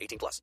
18 plus.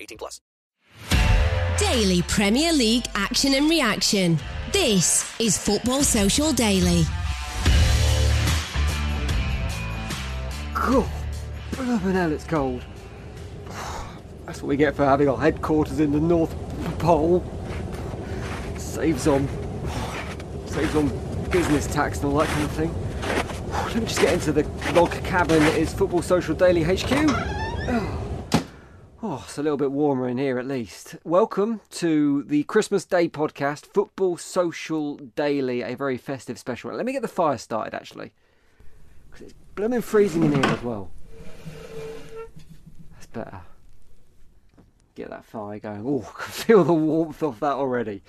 18 plus. Daily Premier League action and reaction. This is Football Social Daily. Cool. Blooming hell, it's cold. That's what we get for having our headquarters in the North Pole. Saves on, saves on business tax and all that kind of thing. Let me just get into the log cabin that is Football Social Daily HQ. Oh. Oh, it's a little bit warmer in here at least. Welcome to the Christmas Day podcast, Football Social Daily, a very festive special. Let me get the fire started actually. 'Cause it's blooming freezing in here as well. That's better. Get that fire going. Oh, I can feel the warmth of that already.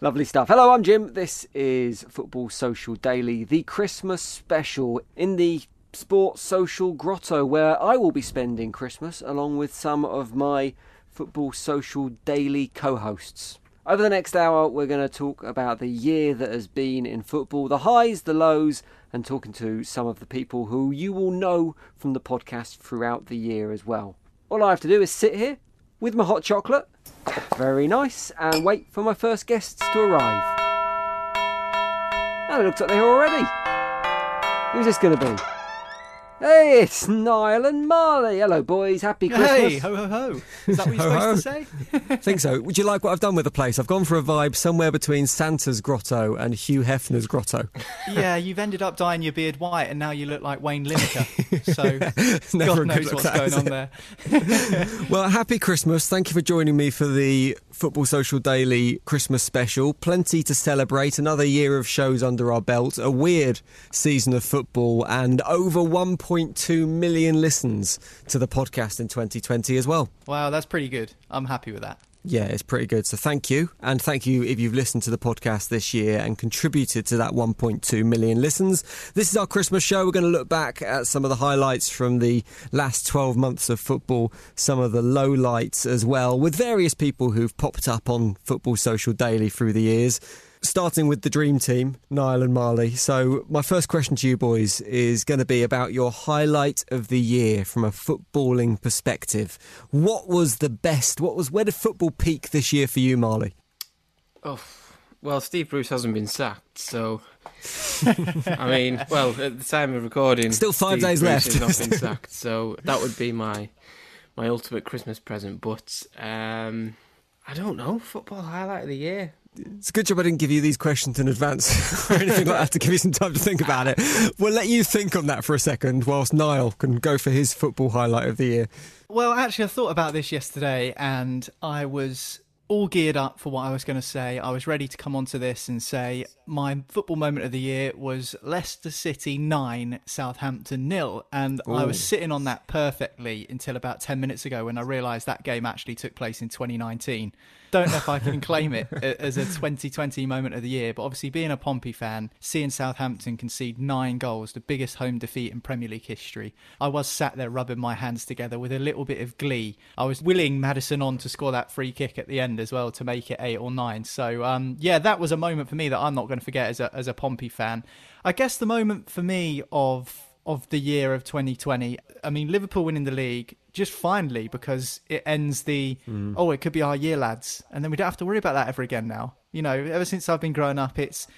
Lovely stuff. Hello, I'm Jim. This is Football Social Daily, the Christmas special in the Sports Social Grotto, where I will be spending Christmas along with some of my Football Social Daily co hosts. Over the next hour, we're going to talk about the year that has been in football, the highs, the lows, and talking to some of the people who you will know from the podcast throughout the year as well. All I have to do is sit here with my hot chocolate, very nice, and wait for my first guests to arrive. And it looks like they're already. Who's this going to be? Hey, it's Niall and Marley. Hello, boys. Happy Christmas. Hey, ho ho ho! Is that what you're Ho, supposed to say? think so. Would you like what I've done with the place? I've gone for a vibe somewhere between Santa's grotto and Hugh Hefner's grotto. yeah, you've ended up dyeing your beard white, and now you look like Wayne Lineker. So God good knows what's that, going on there. Well, happy Christmas. Thank you for joining me for the Football Social Daily Christmas special. Plenty to celebrate. Another year of shows under our belt. A weird season of football and over 1.2 million listens to the podcast in 2020 as well. Wow, that's pretty good. I'm happy with that. Yeah, it's pretty good. So thank you. And thank you if you've listened to the podcast this year and contributed to that 1.2 million listens. This is our Christmas show. We're going to look back at some of the highlights from the last 12 months of football, some of the low lights as well, with various people who've popped up on Football Social Daily through the years. Starting with the dream team, Niall and Marley. So, my first question to you boys is going to be about your highlight of the year from a footballing perspective. What was the best? What was where did football peak this year for you, Marley? Oh, well, Steve Bruce hasn't been sacked, so. I mean, well, at the time of recording, Still five Steve days Bruce left. Has not been sacked, so that would be my my ultimate Christmas present. But um, I don't know. Football highlight of the year. It's a good job I didn't give you these questions in advance or anything like that to give you some time to think about it. We'll let you think on that for a second whilst Niall can go for his football highlight of the year. Well, actually, I thought about this yesterday, and I was all geared up for what I was going to say. I was ready to come onto this and say my football moment of the year was Leicester City 9, Southampton nil. And I was sitting on that perfectly until about 10 minutes ago when I realised that game actually took place in 2019. Don't know if I can claim it as a 2020 moment of the year, but obviously being a Pompey fan, seeing Southampton concede nine goals, the biggest home defeat in Premier League history, I was sat there rubbing my hands together with a little bit of glee. I was willing Maddison on to score that free kick at the end as well to make it eight or nine. So um, yeah, that was a moment for me that I'm not going to forget as a as a Pompey fan. I guess the moment for me of of the year of 2020. I mean, Liverpool winning the league just finally because it ends the mm. oh, it could be our year, lads, and then we don't have to worry about that ever again now. You know, ever since I've been growing up, it's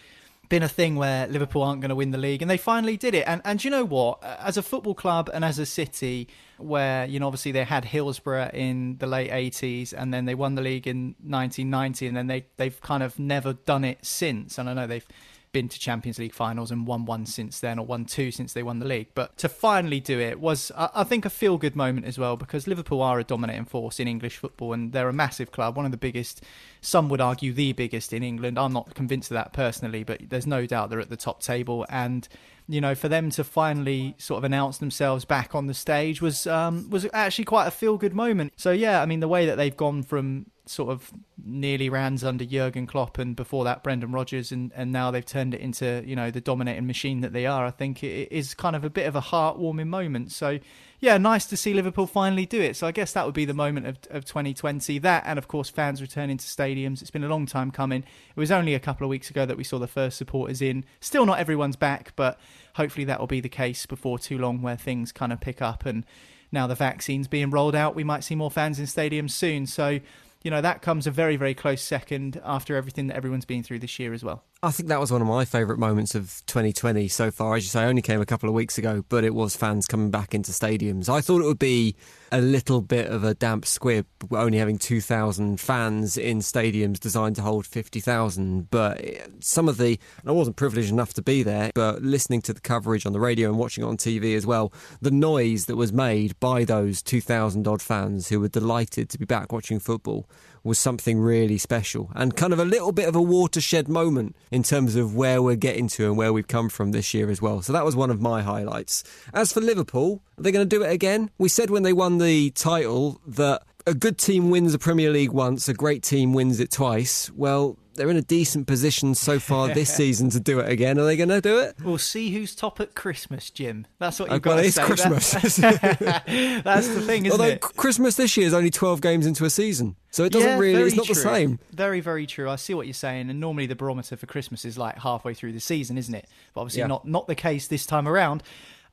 been a thing where Liverpool aren't going to win the league, and they finally did it. And and you know what? As a football club and as a city, where you know obviously they had Hillsborough in the late '80s, and then they won the league in 1990, and then they they've kind of never done it since. And I know they've been to Champions League finals and won one since then, or won two since they won the league. But to finally do it was, I think, a feel good moment as well because Liverpool are a dominating force in English football and they're a massive club, one of the biggest, some would argue the biggest in England. I'm not convinced of that personally, but there's no doubt they're at the top table. And you know, for them to finally sort of announce themselves back on the stage was um, was actually quite a feel good moment. So yeah, I mean, the way that they've gone from sort of nearly rans under Jurgen Klopp and before that Brendan Rodgers and, and now they've turned it into you know the dominating machine that they are I think it is kind of a bit of a heartwarming moment so yeah nice to see Liverpool finally do it. So I guess that would be the moment of, of 2020 that and of course fans returning to stadiums. It's been a long time coming. It was only a couple of weeks ago that we saw the first supporters in. Still not everyone's back but hopefully that will be the case before too long where things kind of pick up and now the vaccine's being rolled out we might see more fans in stadiums soon. So you know that comes a very very close second after everything that everyone's been through this year as well I think that was one of my favourite moments of 2020 so far. As you say, I only came a couple of weeks ago, but it was fans coming back into stadiums. I thought it would be a little bit of a damp squib, only having 2,000 fans in stadiums designed to hold 50,000. But eh, some of the, and I wasn't privileged enough to be there, but listening to the coverage on the radio and watching it on TV as well, the noise that was made by those 2,000 odd fans who were delighted to be back watching football was something really special and kind of a little bit of a watershed moment in terms of where we're getting to and where we've come from this year as well. So that was one of my highlights. As for Liverpool, are they going to do it again? We said when they won the title that a good team wins the Premier League once, a great team wins it twice. Well, they're in a decent position so far this season to do it again. Are they going to do it? we'll see who's top at Christmas Jim that's what Oh, you've uh, well, got to it's say Christmas. That's, the thing isn't it? Although it Christmas this year is only 12 games into a season. So it doesn't Yeah, really, it's not the same. Very, very true. I see what you're saying, and normally the barometer for Christmas is like halfway through the season, isn't it? But obviously Yeah. not not the case this time around.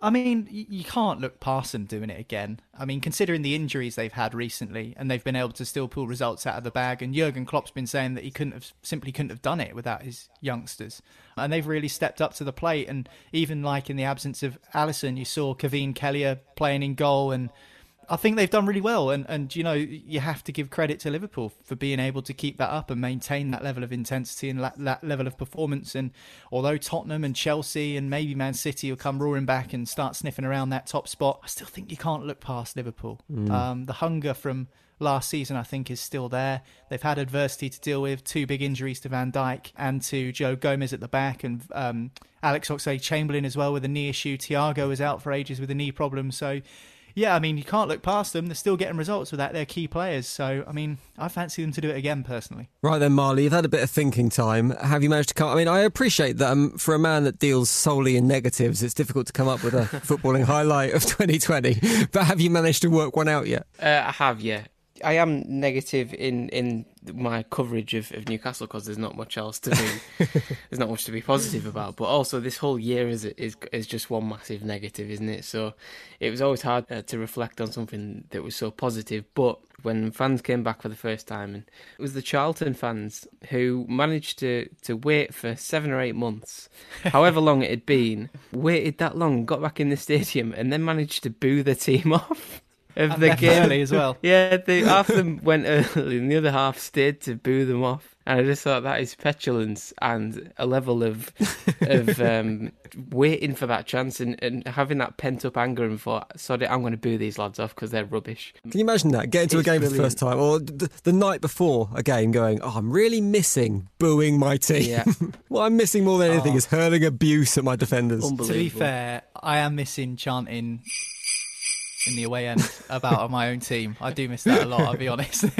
I mean, you can't look past them doing it again. I mean, considering the injuries they've had recently, and they've been able to still pull results out of the bag. And Jurgen Klopp's been saying that he couldn't have simply couldn't have done it without his youngsters, and they've really stepped up to the plate. And even like in the absence of Alisson, you saw Kevin Kelleher playing in goal and. I think they've done really well, and, and you know you have to give credit to Liverpool for being able to keep that up and maintain that level of intensity and that, that level of performance. And although Tottenham and Chelsea and maybe Man City will come roaring back and start sniffing around that top spot, I still think you can't look past Liverpool. Um, the hunger from last season, I think, is still there. They've had adversity to deal with, two big injuries to Van Dijk and to Joe Gomez at the back, and um, Alex Oxlade-Chamberlain as well with a knee issue. Thiago was out for ages with a knee problem, so yeah, I mean, you can't look past them. They're still getting results without their key players. So, I mean, I fancy them to do it again personally. Right then, Marley, you've had a bit of thinking time. Have you managed to come? I mean, I appreciate that um, for a man that deals solely in negatives, it's difficult to come up with a footballing highlight of 2020. But have you managed to work one out yet? Uh, I have, yeah. I am negative in, in my coverage of, of Newcastle because there's not much else to be. there's not much to be positive about. But also, this whole year is is is just one massive negative, isn't it? So it was always hard uh, to reflect on something that was so positive. But when fans came back for the first time, and it was the Charlton fans who managed to to wait for seven or eight months, however long it had been, waited that long, got back in the stadium, and then managed to boo the team off. Of the left game early as well. Yeah, they, half of them went early, and the other half stayed to boo them off. And I just thought that is petulance and a level of of um, waiting for that chance and, and having that pent up anger and thought, sorry, I'm going to boo these lads off because they're rubbish. Can you imagine that? Getting to It's a game for the first time, or the, the night before a game, going, "Oh, I'm really missing booing my team. Yeah. what I'm missing more than anything Oh. is hurling abuse at my defenders." To be fair, I am missing chanting in the away end about my own team. I do miss that a lot. I'll be honest.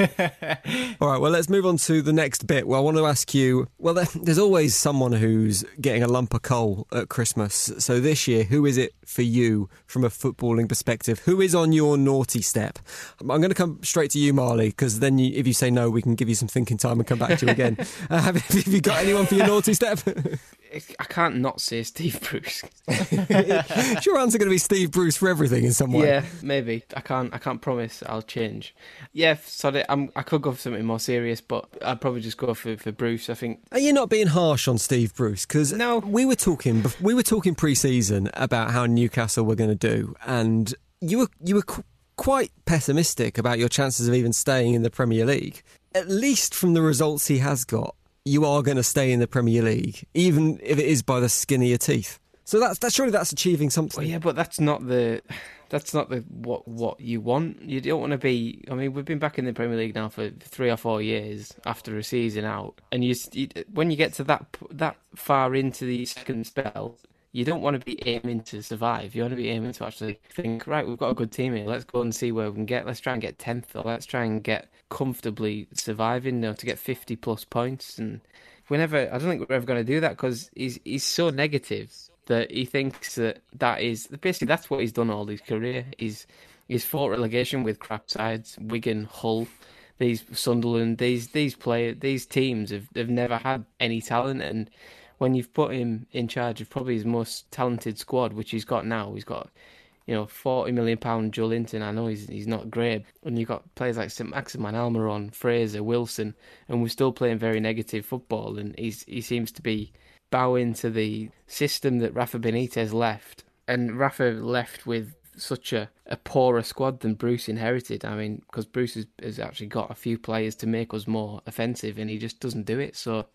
All right, well, let's move on to the next bit. Well, I want to ask you well, there's always someone who's getting a lump of coal at Christmas. So this year, who is it for you from a footballing perspective? Who is on your naughty step? I'm going to come straight to you, Marley, because then you, if you say no, we can give you some thinking time and come back to you again. uh, have, have you got anyone for your naughty step? I can't not say Steve Bruce. Is your answer going to be Steve Bruce for everything in some way? Yeah, maybe. I can't. I can't promise I'll change. Yeah, sorry. I'm, I could go for something more serious, but I'd probably just go for for Bruce. I think. Are you not being harsh on Steve Bruce? Because No. we were talking, we were talking pre-season about how Newcastle were going to do, and you were you were qu- quite pessimistic about your chances of even staying in the Premier League. At least from the results he has got, you are going to stay in the Premier League, even if it is by the skin of your teeth. So that's that's surely that's achieving something. Well, yeah, but that's not the. That's not the what what you want. You don't want to be. I mean, we've been back in the Premier League now for three or four years after a season out, and you, you when you get to that that far into the second spell, you don't want to be aiming to survive. You want to be aiming to actually think, right, we've got a good team here. Let's go and see where we can get. Let's try and get tenth, or let's try and get comfortably surviving. You know, to get fifty plus points. And whenever I don't think we're ever going to do that because he's he's so negative that he thinks that that is basically that's what he's done all his career. He's he's fought relegation with crap sides, Wigan, Hull, these Sunderland, these these players, these teams have have never had any talent, and when you've put him in charge of probably his most talented squad, which he's got now, he's got you know forty million pound Joelinton. I know he's he's not great, and you've got players like St Maximin, Almiron, Fraser, Wilson, and we're still playing very negative football, and he's he seems to be bowing to the system that Rafa Benitez left, and Rafa left with such a, a poorer squad than Bruce inherited. I mean, because Bruce has, has actually got a few players to make us more offensive, and he just doesn't do it. So,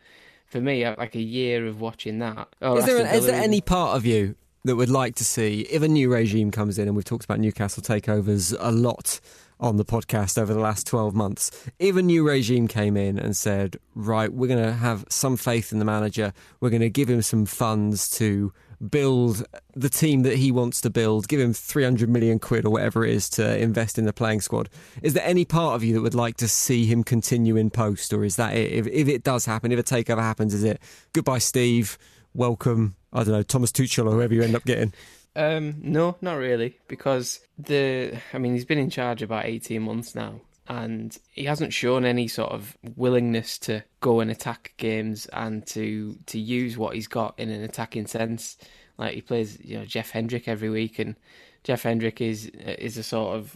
for me, uh, like a year of watching that. Oh, is there, an, is there any part of you that would like to see if a new regime comes in? And we've talked about Newcastle takeovers a lot on the podcast over the last 12 months. If a new regime came in and said, right, we're going to have some faith in the manager, we're going to give him some funds to build the team that he wants to build, give him 300 million quid or whatever it is to invest in the playing squad. Is there any part of you that would like to see him continue in post, or is that it? If, if it does happen, if a takeover happens, is it goodbye, Steve? Welcome, I don't know, Thomas Tuchel or whoever you end up getting. Um, no, not really, because the I mean he's been in charge about eighteen months now, and he hasn't shown any sort of willingness to go and attack games and to to use what he's got in an attacking sense. Like he plays, you know, Jeff Hendrick every week, and Jeff Hendrick is is a sort of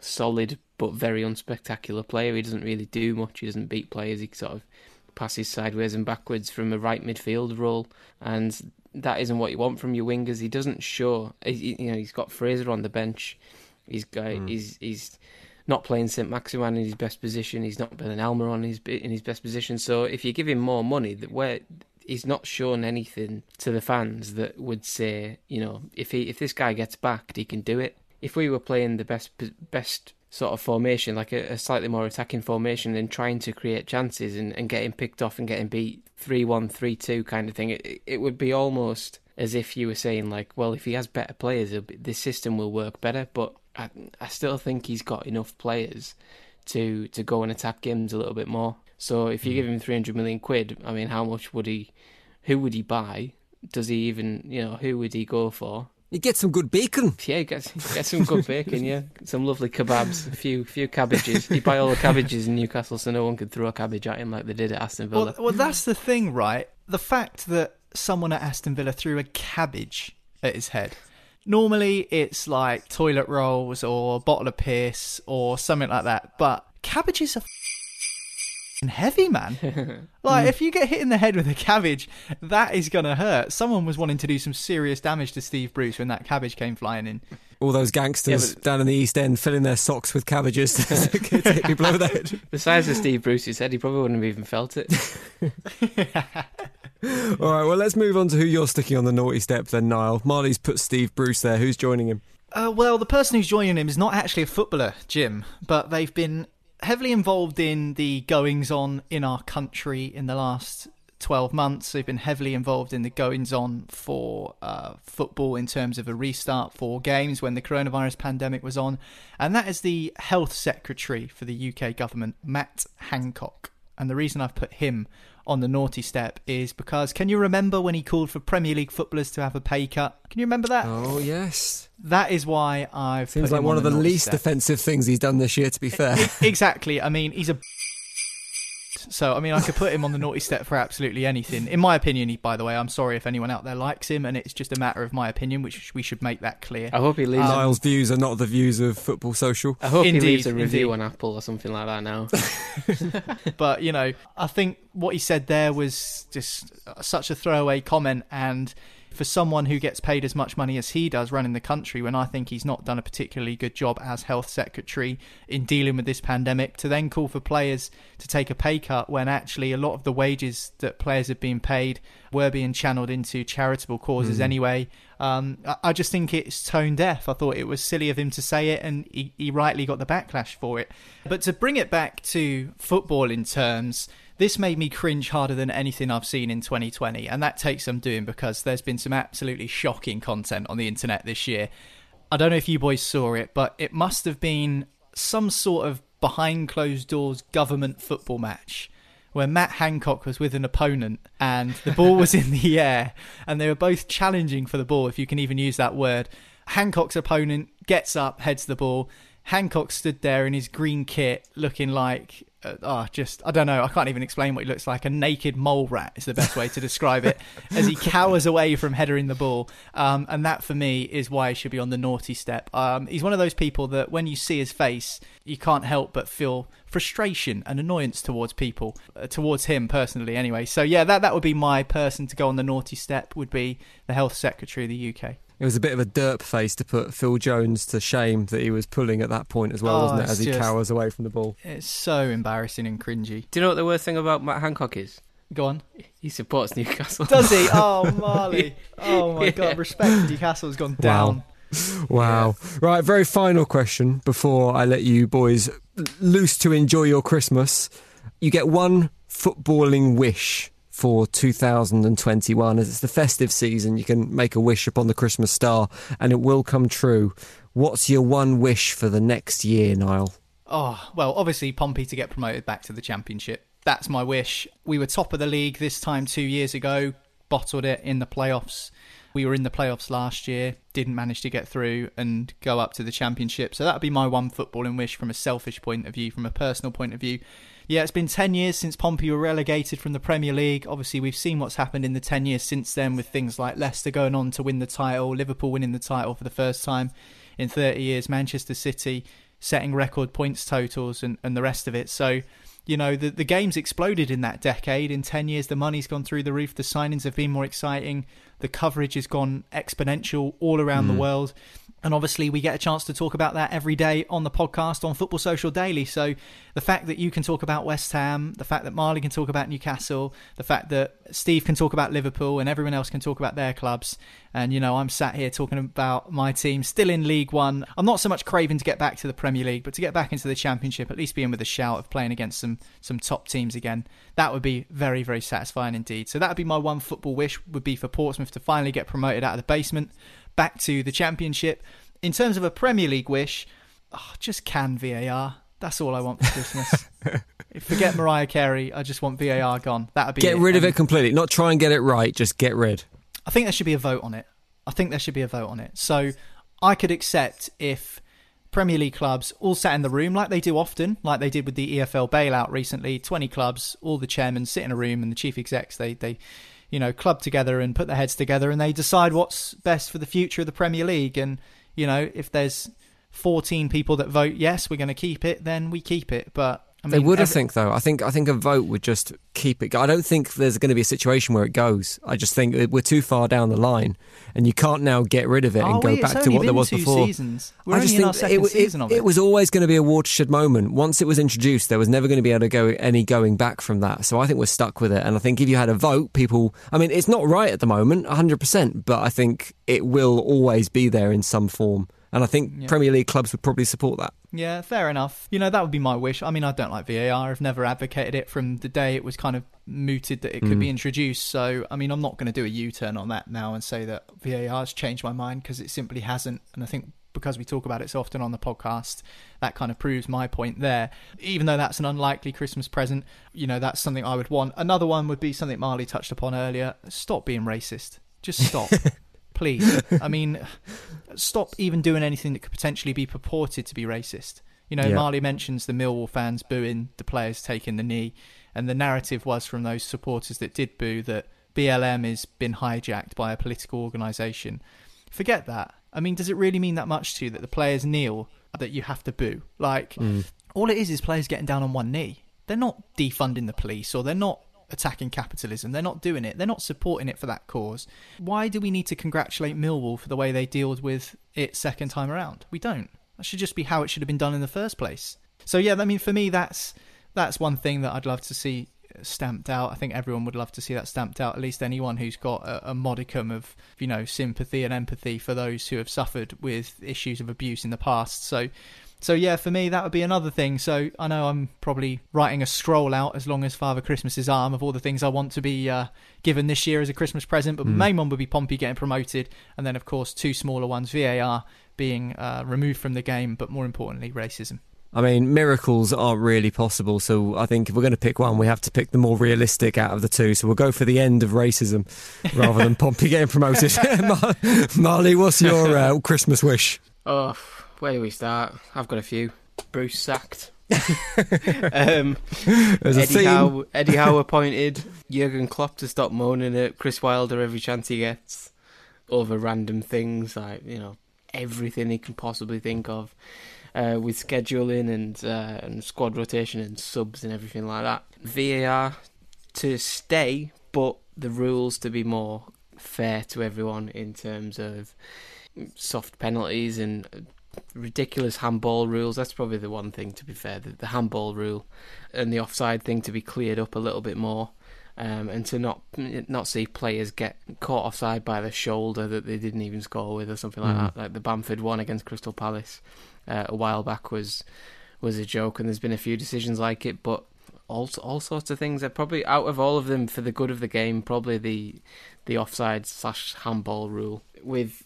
solid but very unspectacular player. He doesn't really do much. He doesn't beat players. He sort of passes sideways and backwards from a right midfield role, and that isn't what you want from your wingers. He doesn't show. he- You know, he's got Fraser on the bench. He's got hmm. he's he's not playing St Maximin in his best position. He's not playing Almiron his in his best position. So if you give him more money, that where he's not shown anything to the fans that would say, you know, if he if this guy gets backed, he can do it. If we were playing the best best sort of formation, like a, a slightly more attacking formation, and trying to create chances and, and getting picked off and getting beat 3 1, 3 2 kind of thing, it, it would be almost as if you were saying, like, well, if he has better players, be, this system will work better. But I, I still think he's got enough players to, to go and attack games a little bit more. So if you hmm. give him 300 million quid, I mean, how much would he, who would he buy? Does he even, you know, who would he go for? You get some good bacon. Yeah, get get some good bacon. Yeah, some lovely kebabs, a few few cabbages. You buy all the cabbages in Newcastle, so no one could throw a cabbage at him like they did at Aston Villa. Well, well, that's the thing, right? The fact that someone at Aston Villa threw a cabbage at his head. Normally, it's like toilet rolls or a bottle of piss or something like that. But cabbages are heavy, man. like, mm. if you get hit in the head with a cabbage, that is gonna hurt. Someone was wanting to do some serious damage to Steve Bruce when that cabbage came flying in. All those gangsters Yeah, but- down in the East End filling their socks with cabbages to take people over the head. The size of Steve Bruce, he said he probably wouldn't have even felt it. All right, well, let's move on to who you're sticking on the naughty step then, Niall. Marley's put Steve Bruce there. Who's joining him? Uh, well, the person who's joining him is not actually a footballer, Jim, but they've been heavily involved in the goings on in our country in the last 12 months. They've been heavily involved in the goings on for uh, football in terms of a restart for games when the coronavirus pandemic was on. And that is the Health Secretary for the UK government, Matt Hancock. And the reason I've put him on the naughty step is because can you remember when he called for Premier League footballers to have a pay cut? Can you remember that? Oh, yes. That is why I've Seems like one on of the naughty least step. offensive things he's done this year, to be fair. exactly. I mean, he's a. So I mean, I could put him on the naughty step for absolutely anything. In my opinion, he, by the way, I'm sorry if anyone out there likes him, and it's just a matter of my opinion, which we should make that clear. I hope he leaves. Um, Niall's views are not the views of Football Social. I hope Indeed, he leaves a review indeed. on Apple or something like that now. but you know, I think what he said there was just such a throwaway comment, and for someone who gets paid as much money as he does running the country, when I think he's not done a particularly good job as health secretary in dealing with this pandemic, to then call for players to take a pay cut when actually a lot of the wages that players have been paid were being channeled into charitable causes anyway. Um, I- I just think it's tone deaf. I thought it was silly of him to say it, and he, he rightly got the backlash for it. But to bring it back to football in terms, this made me cringe harder than anything I've seen in 2020, and that takes some doing because there's been some absolutely shocking content on the internet this year. I don't know if you boys saw it, but it must have been some sort of behind closed doors government football match where Matt Hancock was with an opponent and the ball was in the air and they were both challenging for the ball, if you can even use that word. Hancock's opponent gets up, heads the ball. Hancock stood there in his green kit looking like, uh, oh, just, I don't know, I can't even explain what he looks like. A naked mole rat is the best way to describe it as he cowers away from headering the ball. Um, and that for me is why he should be on the naughty step. Um, he's one of those people that when you see his face, you can't help but feel frustration and annoyance towards people, uh, towards him personally anyway. So yeah, that, that would be my person to go on the naughty step, would be the health secretary of the UK. It was a bit of a derp face to put Phil Jones to shame that he was pulling at that point as well, Oh, wasn't it? As he just- cowers away from the ball. It's so embarrassing and cringy. Do you know what the worst thing about Matt Hancock is? Go on. He supports Newcastle. Does he? Oh, Marley. Oh, my Yeah. God. Respect for Newcastle's gone down. Wow. Right, very final question before I let you boys loose to enjoy your Christmas. You get one footballing wish for 2021. As it's the festive season, you can make a wish upon the Christmas star and it will come true. What's your one wish for the next year, Niall? Oh, well, obviously Pompey to get promoted back to the championship. That's my wish. We were top of the league this time two years ago, bottled it in the playoffs. We were in the playoffs last year, didn't manage to get through and go up to the championship. So that would be my one footballing wish from a selfish point of view, from a personal point of view. Yeah, it's been 10 years since Pompey were relegated from the Premier League. Obviously, we've seen what's happened in the 10 years since then with things like Leicester going on to win the title, Liverpool winning the title for the first time in 30 years, Manchester City setting record points totals and, and the rest of it. So, you know, the, the game's exploded in that decade. In 10 years, the money's gone through the roof, the signings have been more exciting, the coverage has gone exponential all around the mm. world. And obviously, we get a chance to talk about that every day on the podcast on Football Social Daily. So, the fact that you can talk about West Ham, the fact that Marley can talk about Newcastle, the fact that Steve can talk about Liverpool, and everyone else can talk about their clubs. And, you know, I'm sat here talking about my team still in League One. I'm not so much craving to get back to the Premier League, but to get back into the Championship, at least being with a shout of playing against some, some top teams again. That would be very, very satisfying indeed. So, that would be my one football wish, would be for Portsmouth to finally get promoted out of the basement back to the Championship. In terms of a Premier League wish, oh, just can VAR. That's all I want for Christmas. Forget Mariah Carey. I just want VAR gone. That'd be Get rid of it completely. Not try and get it right, just get rid. I think there should be a vote on it. I think there should be a vote on it. So I could accept if Premier League clubs all sat in the room like they do often, like they did with the EFL bailout recently. Twenty clubs, all the chairmen sit in a room, and the chief execs they they you know club together and put their heads together, and they decide what's best for the future of the Premier League. And you know if there's 14 people that vote yes, we're going to keep it, then we keep it. But I they mean, would, I every- think, though. I think I think a vote would just keep it. I don't think there's going to be a situation where it goes. I just think we're too far down the line, and you can't now get rid of it and go? Back to what there was before. seasons. We're I just in think it, it, it. it was always going to be a watershed moment. Once it was introduced, there was never going to be able to go any going back from that. So I think we're stuck with it. And I think if you had a vote, people. I mean, it's not right at the moment, 100%, but I think it will always be there in some form. And I think Yeah. Premier League clubs would probably support that. Yeah, fair enough. You know, that would be my wish. I mean, I don't like VAR. I've never advocated it from the day it was kind of mooted that it could Mm. be introduced. So, I mean, I'm not going to do a U turn on that now and say that VAR has changed my mind because it simply hasn't. And I think because we talk about it so often on the podcast, that kind of proves my point there. Even though that's an unlikely Christmas present, you know, that's something I would want. Another one would be something Marley touched upon earlier stop being racist. Just stop. Please. I mean, stop even doing anything that could potentially be purported to be racist. You know, Yeah. Marley mentions the Millwall fans booing the players taking the knee, and the narrative was from those supporters that did boo that BLM has been hijacked by a political organisation. Forget that. I mean, does it really mean that much to you that the players kneel that you have to boo? Like, mm. all it is is players getting down on one knee. They're not defunding the police or they're not attacking capitalism. They're not doing it. They're not supporting it for that cause. Why do we need to congratulate Millwall for the way they dealt with it second time around? We don't. That should just be how it should have been done in the first place. So yeah, I mean, for me, that's that's one thing that I'd love to see stamped out. I think everyone would love to see that stamped out. At least anyone who's got a, a modicum of you know sympathy and empathy for those who have suffered with issues of abuse in the past. So. So yeah, for me that would be another thing. So I know I'm probably writing a scroll out as long as Father Christmas's arm of all the things I want to be uh, given this year as a Christmas present. But the main one would be Pompey getting promoted, and then of course two smaller ones, VAR being uh, removed from the game, but more importantly, racism. I mean, miracles aren't really possible. So I think if we're going to pick one, we have to pick the more realistic out of the two. So we'll go for the end of racism rather than Pompey getting promoted. Mar- Marley, what's your uh, Christmas wish? Oh, where do we start? I've got a few. Bruce sacked. um, Eddie. Howe, Eddie Howe appointed Jurgen Klopp to stop moaning at Chris Wilder every chance he gets over random things like you know everything he can possibly think of uh, with scheduling and uh, and squad rotation and subs and everything like that. VAR to stay, but the rules to be more fair to everyone in terms of soft penalties and ridiculous handball rules. That's probably the one thing, to be fair. The, the handball rule and the offside thing to be cleared up a little bit more. Um, and to not not see players get caught offside by the shoulder that they didn't even score with or something like Mm. that. Like the Bamford one against Crystal Palace uh, a while back was was a joke, and there's been a few decisions like it, but all all sorts of things. That probably out of all of them, for the good of the game, probably the the offside slash handball rule with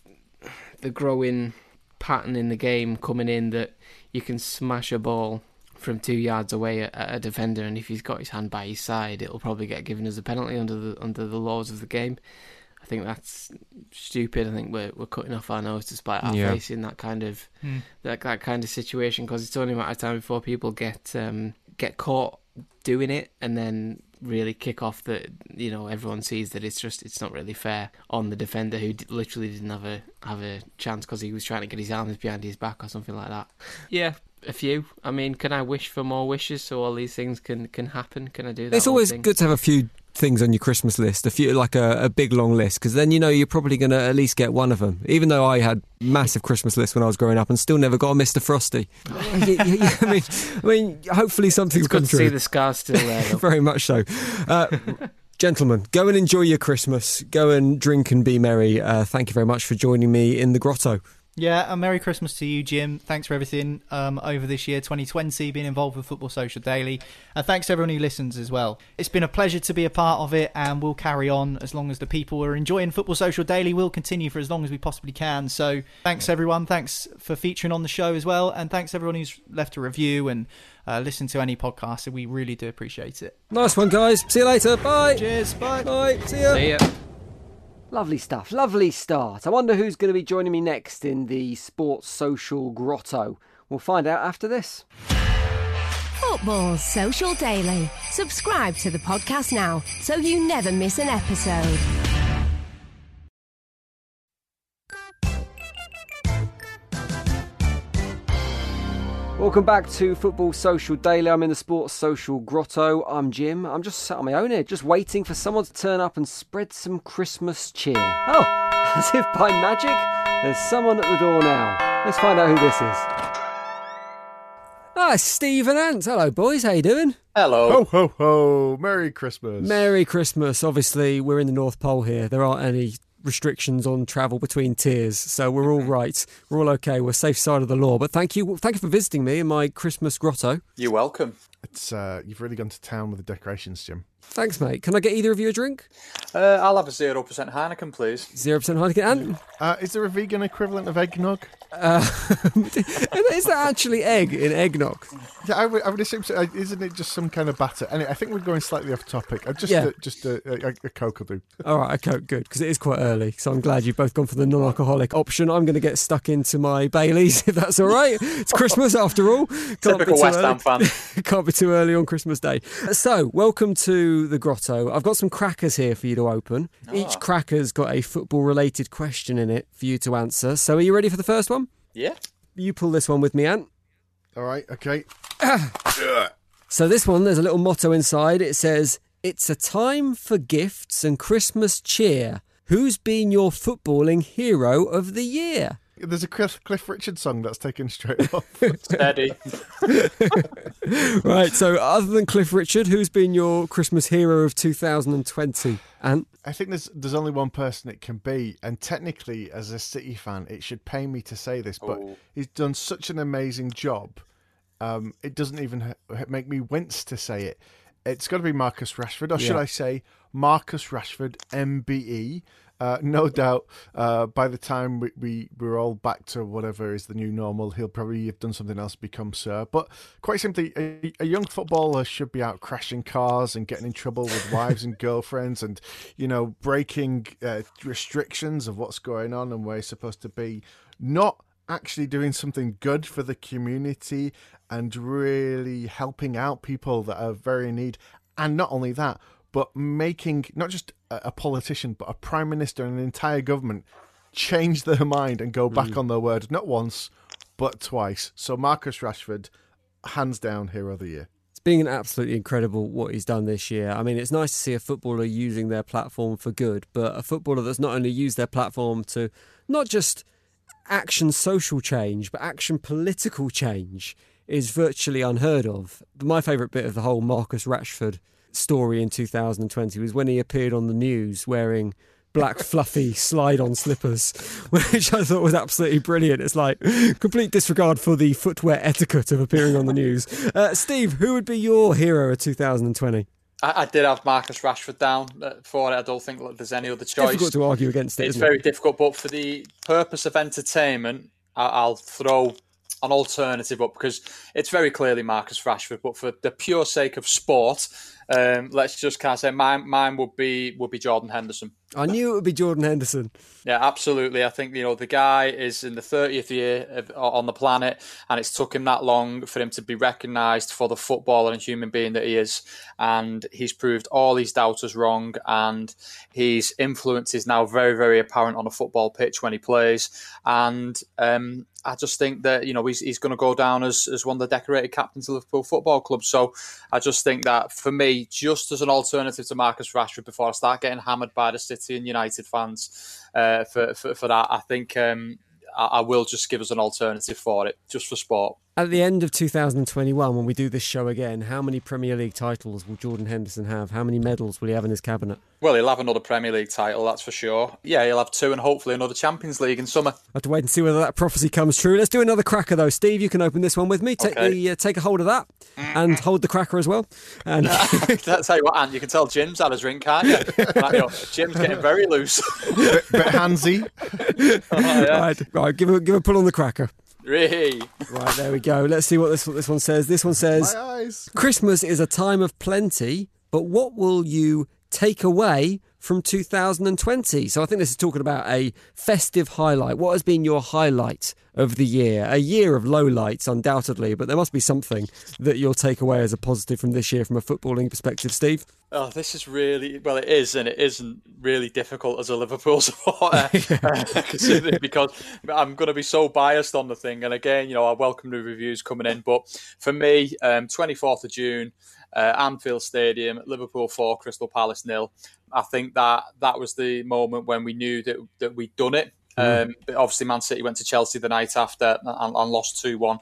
the growing pattern in the game coming in that you can smash a ball from two yards away at, at a defender, and if he's got his hand by his side, it'll probably get given as a penalty under the under the laws of the game. I think that's stupid. I think we're we're cutting off our nose to spite our Yeah. face in that kind of Hmm. that that kind of situation because it's only a matter of time before people get um, get caught doing it and then really kick off that you know everyone sees that it's just it's not really fair on the defender who d- literally didn't have a have a chance because he was trying to get his arms behind his back or something like that. Yeah, a few. I mean, can I wish for more wishes so all these things can can happen? Can I do that? It's always thing? good to have a few things on your Christmas list, a few like a, a big long list, because then you know you're probably going to at least get one of them. Even though I had massive Christmas lists when I was growing up and still never got a Mr. Frosty. Yeah, yeah, yeah, I mean, I mean, hopefully something's It's good to see the scars still there. Very much so. Uh, gentlemen, go and enjoy your Christmas. Go and drink and be merry. Uh, thank you very much for joining me in the grotto. Yeah, and Merry Christmas to you, Jim. Thanks for everything um, over this year, 2020, being involved with Football Social Daily. And thanks to everyone who listens as well. It's been a pleasure to be a part of it, and we'll carry on as long as the people are enjoying Football Social Daily. We'll continue for as long as we possibly can. So thanks, everyone. Thanks for featuring on the show as well. And thanks, everyone who's left a review and uh, listened to any podcast. We really do appreciate it. Nice one, guys. See you later. Bye. Cheers. Bye. Bye. See ya. See ya. Lovely stuff. Lovely start. I wonder who's going to be joining me next in the Sports Social Grotto. We'll find out after this. Football Social Daily. Subscribe to the podcast now so you never miss an episode. Welcome back to Football Social Daily. I'm in the Sports Social Grotto. I'm Jim. I'm just sat on my own here, just waiting for someone to turn up and spread some Christmas cheer. Oh, as if by magic, there's someone at the door now. Let's find out who this is. Ah, Steve and Ant. Hello, boys. How you doing? Hello. Ho ho ho! Merry Christmas. Merry Christmas. Obviously, we're in the North Pole here. There aren't any restrictions on travel between tiers, so we're all right. We're all okay. We're safe side of the law. But thank you, thank you for visiting me in my Christmas grotto. You're welcome. It's uh, you've really gone to town with the decorations, Jim. Thanks, mate. Can I get either of you a drink? Uh, I'll have a zero percent Heineken, please. Zero percent Heineken. And Uh, is there a vegan equivalent of eggnog? uh, is that actually egg in eggnog? Yeah, I would, I would assume so. Uh, Isn't it just some kind of batter? Anyway, I think we're going slightly off topic. Uh, just Yeah. a, just a, a, a Coke will do. All right, okay, good, because it is quite early. So I'm glad you've both gone for the non-alcoholic option. I'm going to get stuck into my Baileys, if that's all right. It's Christmas after all. Can't be Typical too West early. Ham fan. Can't be too early on Christmas Day. So, welcome to the grotto. I've got some crackers here for you to open. Each ah. cracker's got a football-related question in it for you to answer. So, are you ready for the first one? Yeah. You pull this one with me, Ant. All right. Okay. So this one, there's a little motto inside. It says, "It's a time for gifts and Christmas cheer." Who's been your footballing hero of the year? There's a Cliff, Cliff Richard song that's taken straight off. Steady. right. So, other than Cliff Richard, who's been your Christmas hero of 2020? And I think there's there's only one person it can be, and technically, as a City fan, it should pain me to say this, but Oh. he's done such an amazing job. Um, it doesn't even h- make me wince to say it. It's got to be Marcus Rashford, or should I say Marcus Rashford, MBE. Uh, no doubt, uh, by the time we, we, we're all back to whatever is the new normal, he'll probably have done something else, become Sir. But quite simply, a, a young footballer should be out crashing cars and getting in trouble with wives and girlfriends and, you know, breaking uh, restrictions of what's going on and where he's supposed to be. Not actually doing something good for the community and really helping out people that are very in need. And not only that, but making not just a, politician, but a prime minister and an entire government change their mind and go back hmm. on their word, not once, but twice. So Marcus Rashford, hands down, hero of the year. It's been absolutely incredible what he's done this year. I mean, it's nice to see a footballer using their platform for good, but a footballer that's not only used their platform to not just action social change, but action political change is virtually unheard of. My favourite bit of the whole Marcus Rashford story in 2020 was when he appeared on the news wearing black fluffy slide-on slippers, which I thought was absolutely brilliant. It's like complete disregard for the footwear etiquette of appearing on the news. Uh, Steve, who would be your hero of 2020? I, I did have Marcus Rashford down uh, for it. I don't think there's any other choice. Difficult to argue against it, it's isn't very it? difficult, but for the purpose of entertainment, I, I'll throw an alternative up because it's very clearly Marcus Rashford. But for the pure sake of sport, um, let's just kind of say mine. Mine would be would be Jordan Henderson. I knew it would be Jordan Henderson. Yeah, absolutely. I think you know the guy is in the thirtieth year of, on the planet, and it's took him that long for him to be recognised for the footballer and human being that he is. And he's proved all these doubters wrong, and his influence is now very, very apparent on a football pitch when he plays. And um, I just think that you know he's, he's going to go down as, as one of the decorated captains of Liverpool Football Club. So I just think that for me, just as an alternative to Marcus Rashford, before I start getting hammered by the City and United fans uh, for, for for that, I think um, I, I will just give us an alternative for it, just for sport. At the end of 2021, when we do this show again, how many Premier League titles will Jordan Henderson have? How many medals will he have in his cabinet? Well, he'll have another Premier League title, that's for sure. Yeah, he'll have two and hopefully another Champions League in summer. I have to wait and see whether that prophecy comes true. Let's do another cracker though. Steve, you can open this one with me. Take Okay. the uh, take a hold of that and hold the cracker as well. And That's how you what, Ant, you can tell Jim's had a drink, can't you? Like, you know, Jim's getting very loose. bit, bit handsy. Oh, yeah. right, right, give a give a pull on the cracker. Really? Right, there we go. Let's see what this what this one says. This one says My eyes. Christmas is a time of plenty, but what will you take away from 2020. So I think this is talking about a festive highlight. What has been your highlight of the year? A year of lowlights, undoubtedly, but there must be something that you'll take away as a positive from this year from a footballing perspective, Steve. Oh, this is really well. It is, and it isn't really difficult as a Liverpool supporter uh, because I'm going to be so biased on the thing. And again, you know, I welcome the reviews coming in, but for me, um, 24th of June, uh, Anfield Stadium, Liverpool four, Crystal Palace nil. I think that that was the moment when we knew that that we'd done it. Mm. Um, but obviously, Man City went to Chelsea the night after and, and lost two one.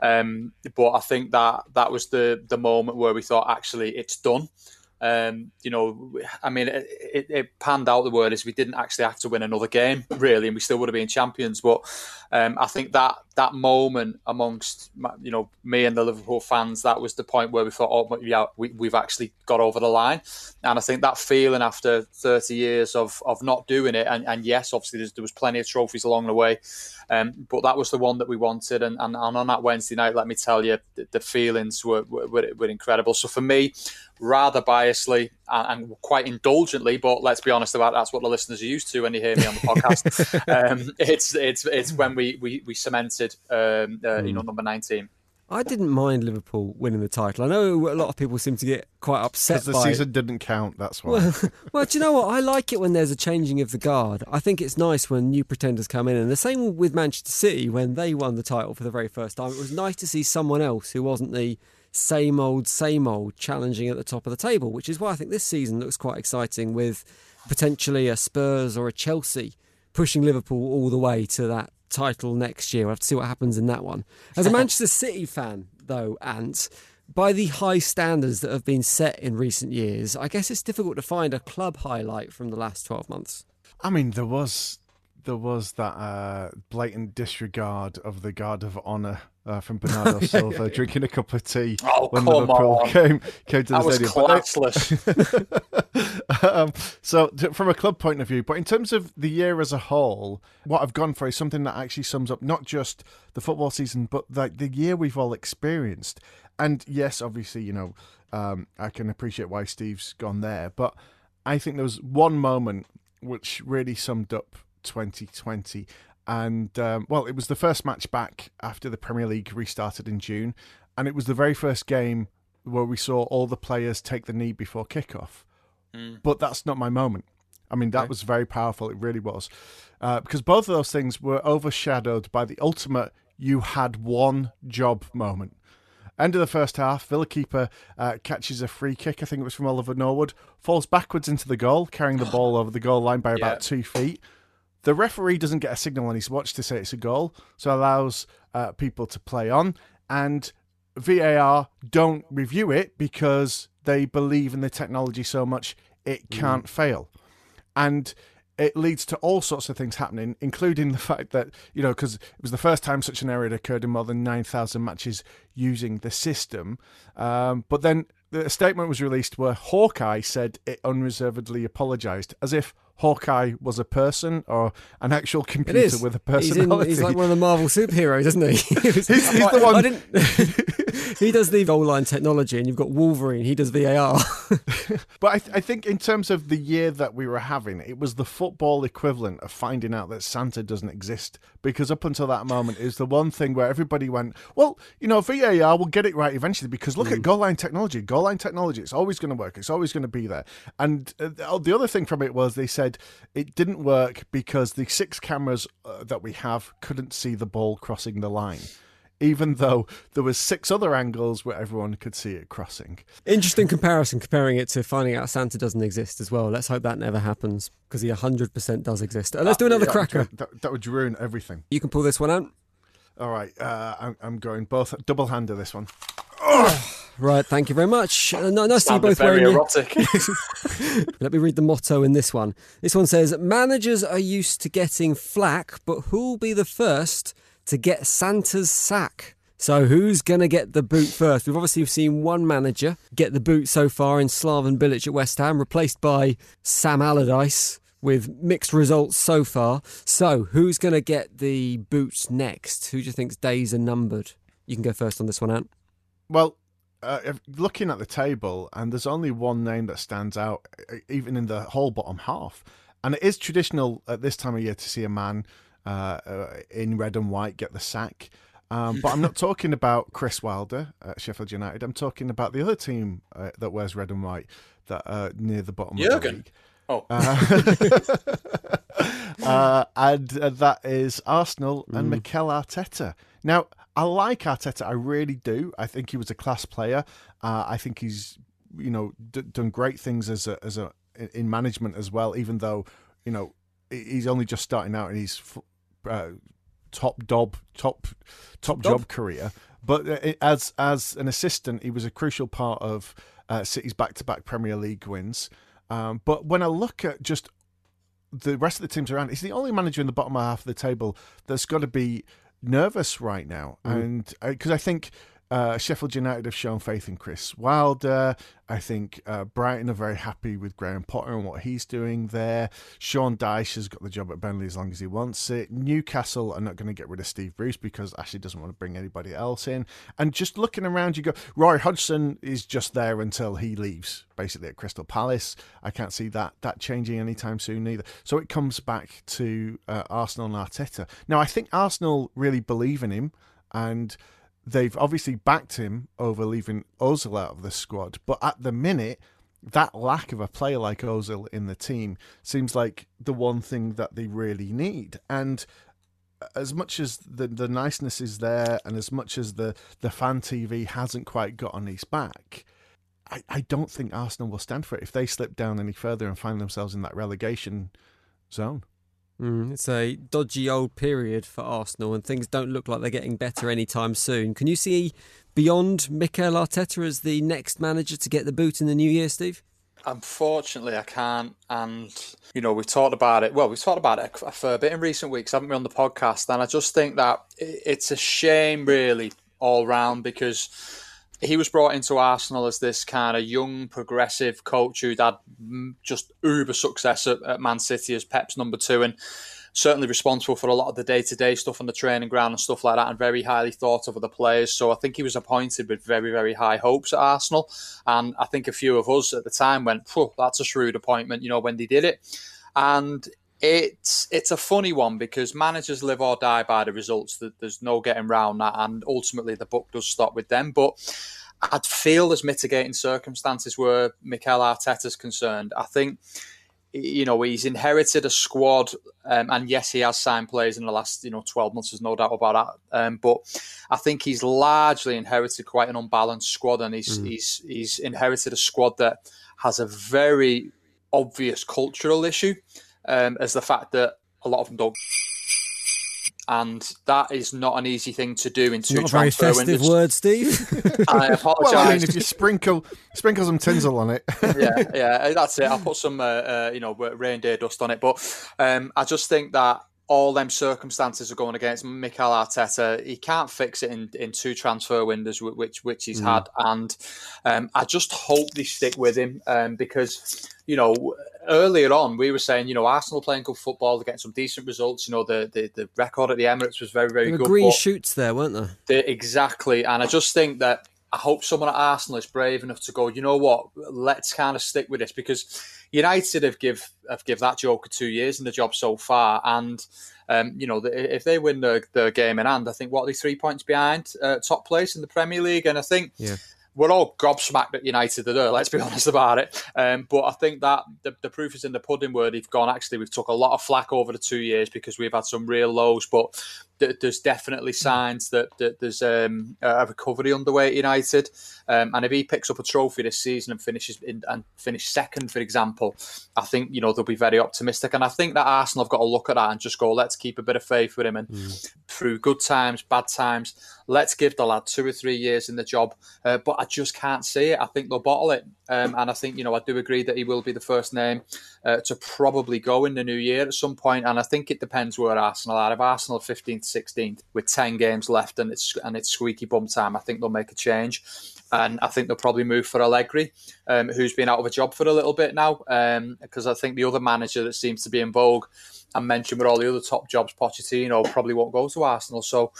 Um, but I think that that was the the moment where we thought actually it's done. Um, you know, I mean, it, it, it, panned out. The word is we didn't actually have to win another game, really, and we still would have been champions. But um, I think that that moment amongst you know me and the Liverpool fans, that was the point where we thought, oh yeah, we, we've actually got over the line. And I think that feeling after 30 years of of not doing it, and, and yes, obviously there was plenty of trophies along the way, um, but that was the one that we wanted. And, and, and on that Wednesday night, let me tell you, the, the feelings were, were, were incredible. So for me, rather biasly and, and, quite indulgently, but let's be honest about that's what the listeners are used to when you hear me on the podcast. um, it's it's it's when we we, we cemented um, uh, you know number nineteen. I didn't mind Liverpool winning the title. I know a lot of people seem to get quite upset because the by season didn't count. That's why. Well, well, do you know what? I like it when there's a changing of the guard. I think it's nice when new pretenders come in, and the same with Manchester City when they won the title for the very first time. It was nice to see someone else who wasn't the same old, same old challenging at the top of the table, which is why I think this season looks quite exciting with potentially a Spurs or a Chelsea pushing Liverpool all the way to that title next year. We'll have to see what happens in that one. As a Manchester City fan, though, Ant, by the high standards that have been set in recent years, I guess it's difficult to find a club highlight from the last 12 months. I mean, there was there was that uh, blatant disregard of the guard of honour uh, from Bernardo Silva drinking a cup of tea oh, when Liverpool on. came came to that the stadium. classless. um, so, to, from a club point of view, but in terms of the year as a whole, what I've gone for is something that actually sums up not just the football season, but like the year we've all experienced. And yes, obviously, you know, um, I can appreciate why Steve's gone there, but I think there was one moment which really summed up 2020 and um, well, it was the first match back after the Premier League restarted in June, and it was the very first game where we saw all the players take the knee before kickoff. Mm. But that's not my moment. I mean, that okay. was very powerful. It really was, uh, because both of those things were overshadowed by the ultimate "you had one job" moment. End of the first half, Villa keeper uh, catches a free kick. I think it was from Oliver Norwood, falls backwards into the goal, carrying the ball over the goal line by about two feet. The referee doesn't get a signal on his watch to say it's a goal, so allows uh, people to play on. And VAR don't review it because they believe in the technology so much it mm. can't mm. fail. And it leads to all sorts of things happening, including the fact that, you know, because it was the first time such an error had occurred in more than 9,000 matches using the system. Um, but then a statement was released where Hawkeye said it unreservedly apologised, as if Hawkeye was a person or an actual computer with a personality. He's, in, he's, like one of the Marvel superheroes, isn't he? he's, he's the one. he does the goal line technology, and you've got Wolverine. He does VAR. but I, th- I, think in terms of the year that we were having, it was the football equivalent of finding out that Santa doesn't exist. Because up until that moment, is the one thing where everybody went, "Well, you know, VAR will get it right eventually." Because look mm. at goal line technology. Goal line technology. It's always going to work. It's always going to be there. And uh, the other thing from it was they said said it didn't work because the six cameras uh, that we have couldn't see the ball crossing the line even though there was six other angles where everyone could see it crossing. Interesting comparison, comparing it to finding out Santa doesn't exist as well. Let's hope that never happens because he 100% does exist. Uh, let's do another yeah, cracker. That, that, would ruin everything. You can pull this one out. All right, uh, I'm, I'm going both double hander this one. Right, thank you very much. Uh, nice to see you both very wearing erotic. Let me read the motto in this one. This one says, "Managers are used to getting flack, but who'll be the first to get Santa's sack?" So who's going to get the boot first? We've obviously seen one manager get the boot so far in Slaven Bilic at West Ham, replaced by Sam Allardyce with mixed results so far. So who's going to get the boots next? Who do you think's days are numbered? You can go first on this one, Ant. Well, uh, looking at the table, and there's only one name that stands out, even in the whole bottom half. And it is traditional at this time of year to see a man in red and white get the sack. Um, but I'm not talking about Chris Wilder at Sheffield United. I'm talking about the other team uh, that wears red and white that are near the bottom Jurgen. of the league. Oh. Uh, uh, and uh, that is Arsenal and Mm. Mikel Arteta. Now, I like Arteta. I really do. I think he was a class player. Uh, I think he's, you know, d- done great things as a as a in management as well. Even though, you know, he's only just starting out and he's uh, top dob top top job career. But uh, as as an assistant, he was a crucial part of uh, City's back to back Premier League wins. Um, but when I look at just the rest of the teams around, he's the only manager in the bottom half of the table that's got to be nervous right now. Mm. And because I think uh, Sheffield United have shown faith in Chris Wilder. I think uh, Brighton are very happy with Graham Potter and what he's doing there. Sean Dyche has got the job at Burnley as long as he wants it. Newcastle are not going to get rid of Steve Bruce because Ashley doesn't want to bring anybody else in. And just looking around, you go, Roy Hodgson is just there until he leaves, basically at Crystal Palace. I can't see that that changing anytime soon either. So it comes back to uh, Arsenal and Arteta. Now, I think Arsenal really believe in him and they've obviously backed him over leaving Ozil out of the squad, but at the minute, that lack of a player like Ozil in the team seems like the one thing that they really need. And as much as the the niceness is there, and as much as the the fan TV hasn't quite got on his back. I, I don't think Arsenal will stand for it if they slip down any further and find themselves in that relegation zone. Mm, it's a dodgy old period for Arsenal, and things don't look like they're getting better anytime soon. Can you see beyond Mikel Arteta as the next manager to get the boot in the new year, Steve? Unfortunately, I can't. And, you know, we've talked about it. Well, we've talked about it a fair bit in recent weeks, haven't we, on the podcast? And I just think that it's a shame, really, all round, because he was brought into Arsenal as this kind of young, progressive coach who'd had mm, just uber success at, at Man City as Pep's number two. And certainly responsible for a lot of the day to day stuff on the training ground and stuff like that, and very highly thought of the players. So I think he was appointed with very, very high hopes at Arsenal. And I think a few of us at the time went, "Phew, that's a shrewd appointment, you know, when they did it. And it's it's a funny one because managers live or die by the results. That there's no getting round that, and ultimately the book does stop with them. But I'd feel as mitigating circumstances were Mikel Arteta's concerned. I think you know he's inherited a squad, um, and yes, he has signed players in the last you know twelve months. There's no doubt about that. Um, but I think he's largely inherited quite an unbalanced squad, and he's he's he's inherited a squad that has a very obvious cultural issue, um, as the fact that a lot of them don't. And that is not an easy thing to do in two Not a very transfer festive windows. word, Steve. I apologise. Well, I mean, if you sprinkle sprinkle some tinsel on it, yeah, yeah, that's it. I'll put some, uh, uh, you know, reindeer dust on it. But um, I just think that all them circumstances are going against Mikel Arteta. He can't fix it in, in two transfer windows, which which he's had, and um, I just hope they stick with him um, because you know earlier on we were saying you know Arsenal playing good football, they're getting some decent results. You know the the, the record at the Emirates was very very good. green shoots there, weren't there? they- exactly. And I just think that I hope someone at Arsenal is brave enough to go, you know what, let's kind of stick with this because United have give have give that Joker two years in the job so far. And, um, you know, if they win the, the game in hand, I think what are they three points behind uh, top place in the Premier League? And I think Yeah. we're all gobsmacked at United are there, let's be honest about it. Um, but I think that the, the proof is in the pudding where they've gone. Actually, we've took a lot of flack over the two years because we've had some real lows, but th- there's definitely signs that, that there's um, a recovery underway at United. Um, and if he picks up a trophy this season and finishes in, and finish second, for example, I think you know they'll be very optimistic. And I think that Arsenal have got to look at that and just go, let's keep a bit of faith with him. And through good times, bad times, let's give the lad two or three years in the job. Uh, but I just can't see it. I think they'll bottle it. Um, and I think you know I do agree that he will be the first name uh, to probably go in the new year at some point. And I think it depends where Arsenal are. If Arsenal are 15th, 16th with 10 games left and it's and it's squeaky bum time, I think they'll make a change. And I think they'll probably move for Allegri, um, who's been out of a job for a little bit now. Because I think the other manager that seems to be in vogue and mentioned with all the other top jobs, Pochettino, probably won't go to Arsenal. So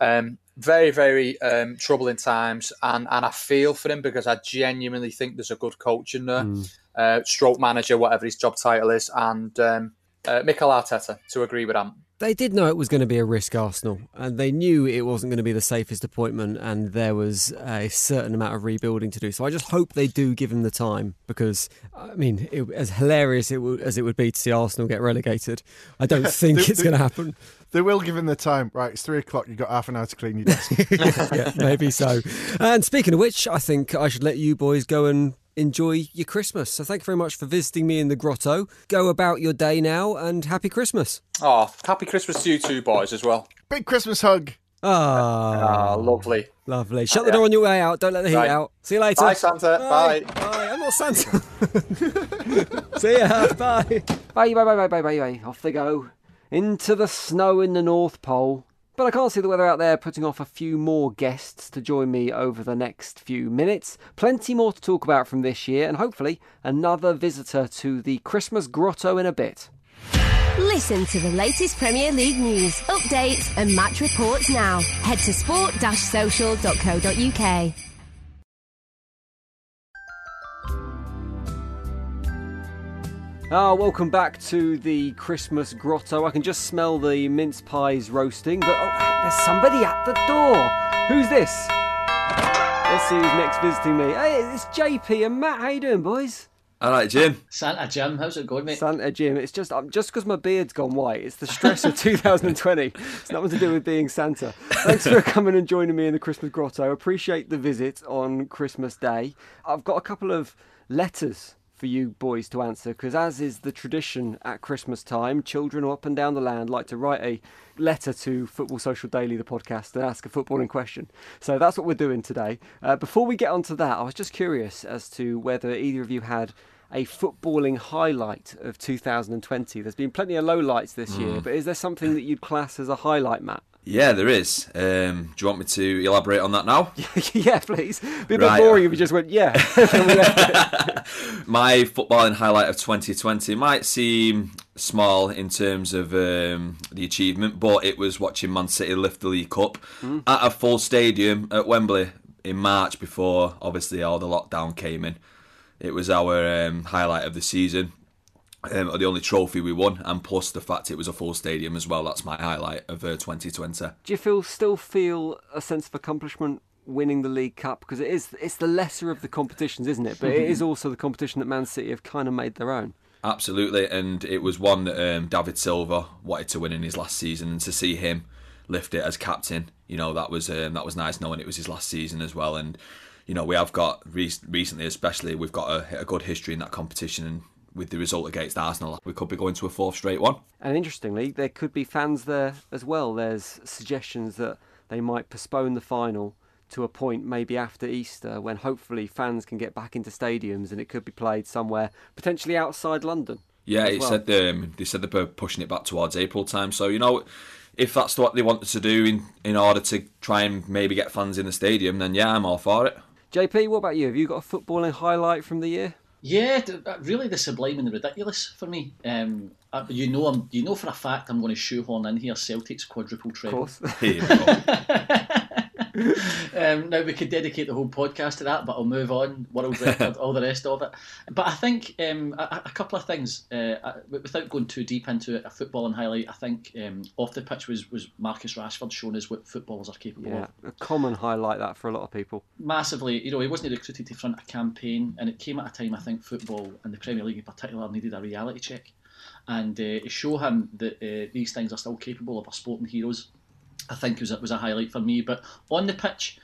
Um, very, very um, troubling times, and, and I feel for him because I genuinely think there's a good coach in there, Mm. uh, stroke manager, whatever his job title is, and um, uh, Mikel Arteta to agree with Ant. They did know it was going to be a risk, Arsenal, and they knew it wasn't going to be the safest appointment, and there was a certain amount of rebuilding to do. So I just hope they do give him the time, because I mean, it, as hilarious it would, as it would be to see Arsenal get relegated, I don't think They- it's going to happen. They will give him the time. Right, it's three o'clock. You've got half an hour to clean your desk. yeah, maybe so. And speaking of which, I think I should let you boys go and enjoy your Christmas. So thank you very much for visiting me in the grotto. Go about your day now, and happy Christmas. Oh, happy Christmas to you two boys as well. Big Christmas hug. Ah, Ah, lovely. Lovely. Shut the door on your way out. Don't let the heat Right. out. See you later. Bye, Santa. Bye. Bye. I'm not Santa. See ya. Bye. Bye, bye, bye, bye, bye, bye, bye. Off they go. Into the snow in the North Pole. But I can't see the weather out there putting off a few more guests to join me over the next few minutes. Plenty more to talk about from this year, and hopefully another visitor to the Christmas grotto in a bit. Listen to the latest Premier League news, updates, and match reports now. Head to sport-social.co.uk. Ah, welcome back to the Christmas grotto. I can just smell the mince pies roasting, but oh, there's somebody at the door. Who's this? Let's see who's next visiting me. Hey, it's JP and Matt. How you doing, boys? All right, Jim. Santa Jim, how's it going, mate? Santa Jim. It's just um, just because my beard's gone white. It's the stress of 2020. It's nothing to do with being Santa. Thanks for coming and joining me in the Christmas grotto. Appreciate the visit on Christmas Day. I've got a couple of letters for you boys to answer because, as is the tradition at Christmas time, children up and down the land like to write a letter to Football Social Daily, the podcast, and ask a footballing question. So that's what we're doing today. Uh, before we get onto that, I was just curious as to whether either of you had a footballing highlight of 2020. There's been plenty of lowlights this year, Mm. but is there something that you'd class as a highlight, Matt? Yeah, there is. Um, do you want me to elaborate on that now? yeah, please. Be a bit Right. boring if you just went, yeah. Then we left it. My footballing highlight of 2020 might seem small in terms of um, the achievement, but it was watching Man City lift the League Cup Mm. at a full stadium at Wembley in March before obviously all the lockdown came in. It was our um, highlight of the season. Um, the only trophy we won, and plus the fact it was a full stadium as well. That's my highlight of uh, 2020. Do you feel still feel a sense of accomplishment winning the League Cup because it is it's the lesser of the competitions, isn't it? But it is also the competition that Man City have kind of made their own. Absolutely, and it was one that um, David Silva wanted to win in his last season, and to see him lift it as captain, you know, that was um, that was nice knowing it was his last season as well. And you know, we have got re- recently, especially, we've got a, a good history in that competition, and with the result against Arsenal, we could be going to a fourth straight one. And interestingly, there could be fans there as well. There's suggestions that they might postpone the final to a point maybe after Easter when hopefully fans can get back into stadiums and it could be played somewhere potentially outside London. Yeah, it well. said um, they said they're pushing it back towards April time. So you know, if that's what they wanted to do in in order to try and maybe get fans in the stadium, then yeah, I'm all for it. JP, what about you? Have you got a footballing highlight from the year? Yeah, uh, really the sublime and the ridiculous for me. Um, uh, you know, I'm, you know for a fact I'm going to shoehorn in here Celtic's quadruple treble. Of course. Here we go. um, now we could dedicate the whole podcast to that, but I'll move on. World record, all the rest of it. But I think um, a, a couple of things. Uh, without going too deep into it, a footballing highlight. I think um, off the pitch was was Marcus Rashford showing us what footballers are capable Yeah, of. a common highlight that for a lot of people. massively, you know, he wasn't recruited to front a campaign, and it came at a time I think football and the Premier League in particular needed a reality check, and uh, to show him that uh, these things are still capable of our sporting heroes, I think was a, was a highlight for me. But on the pitch,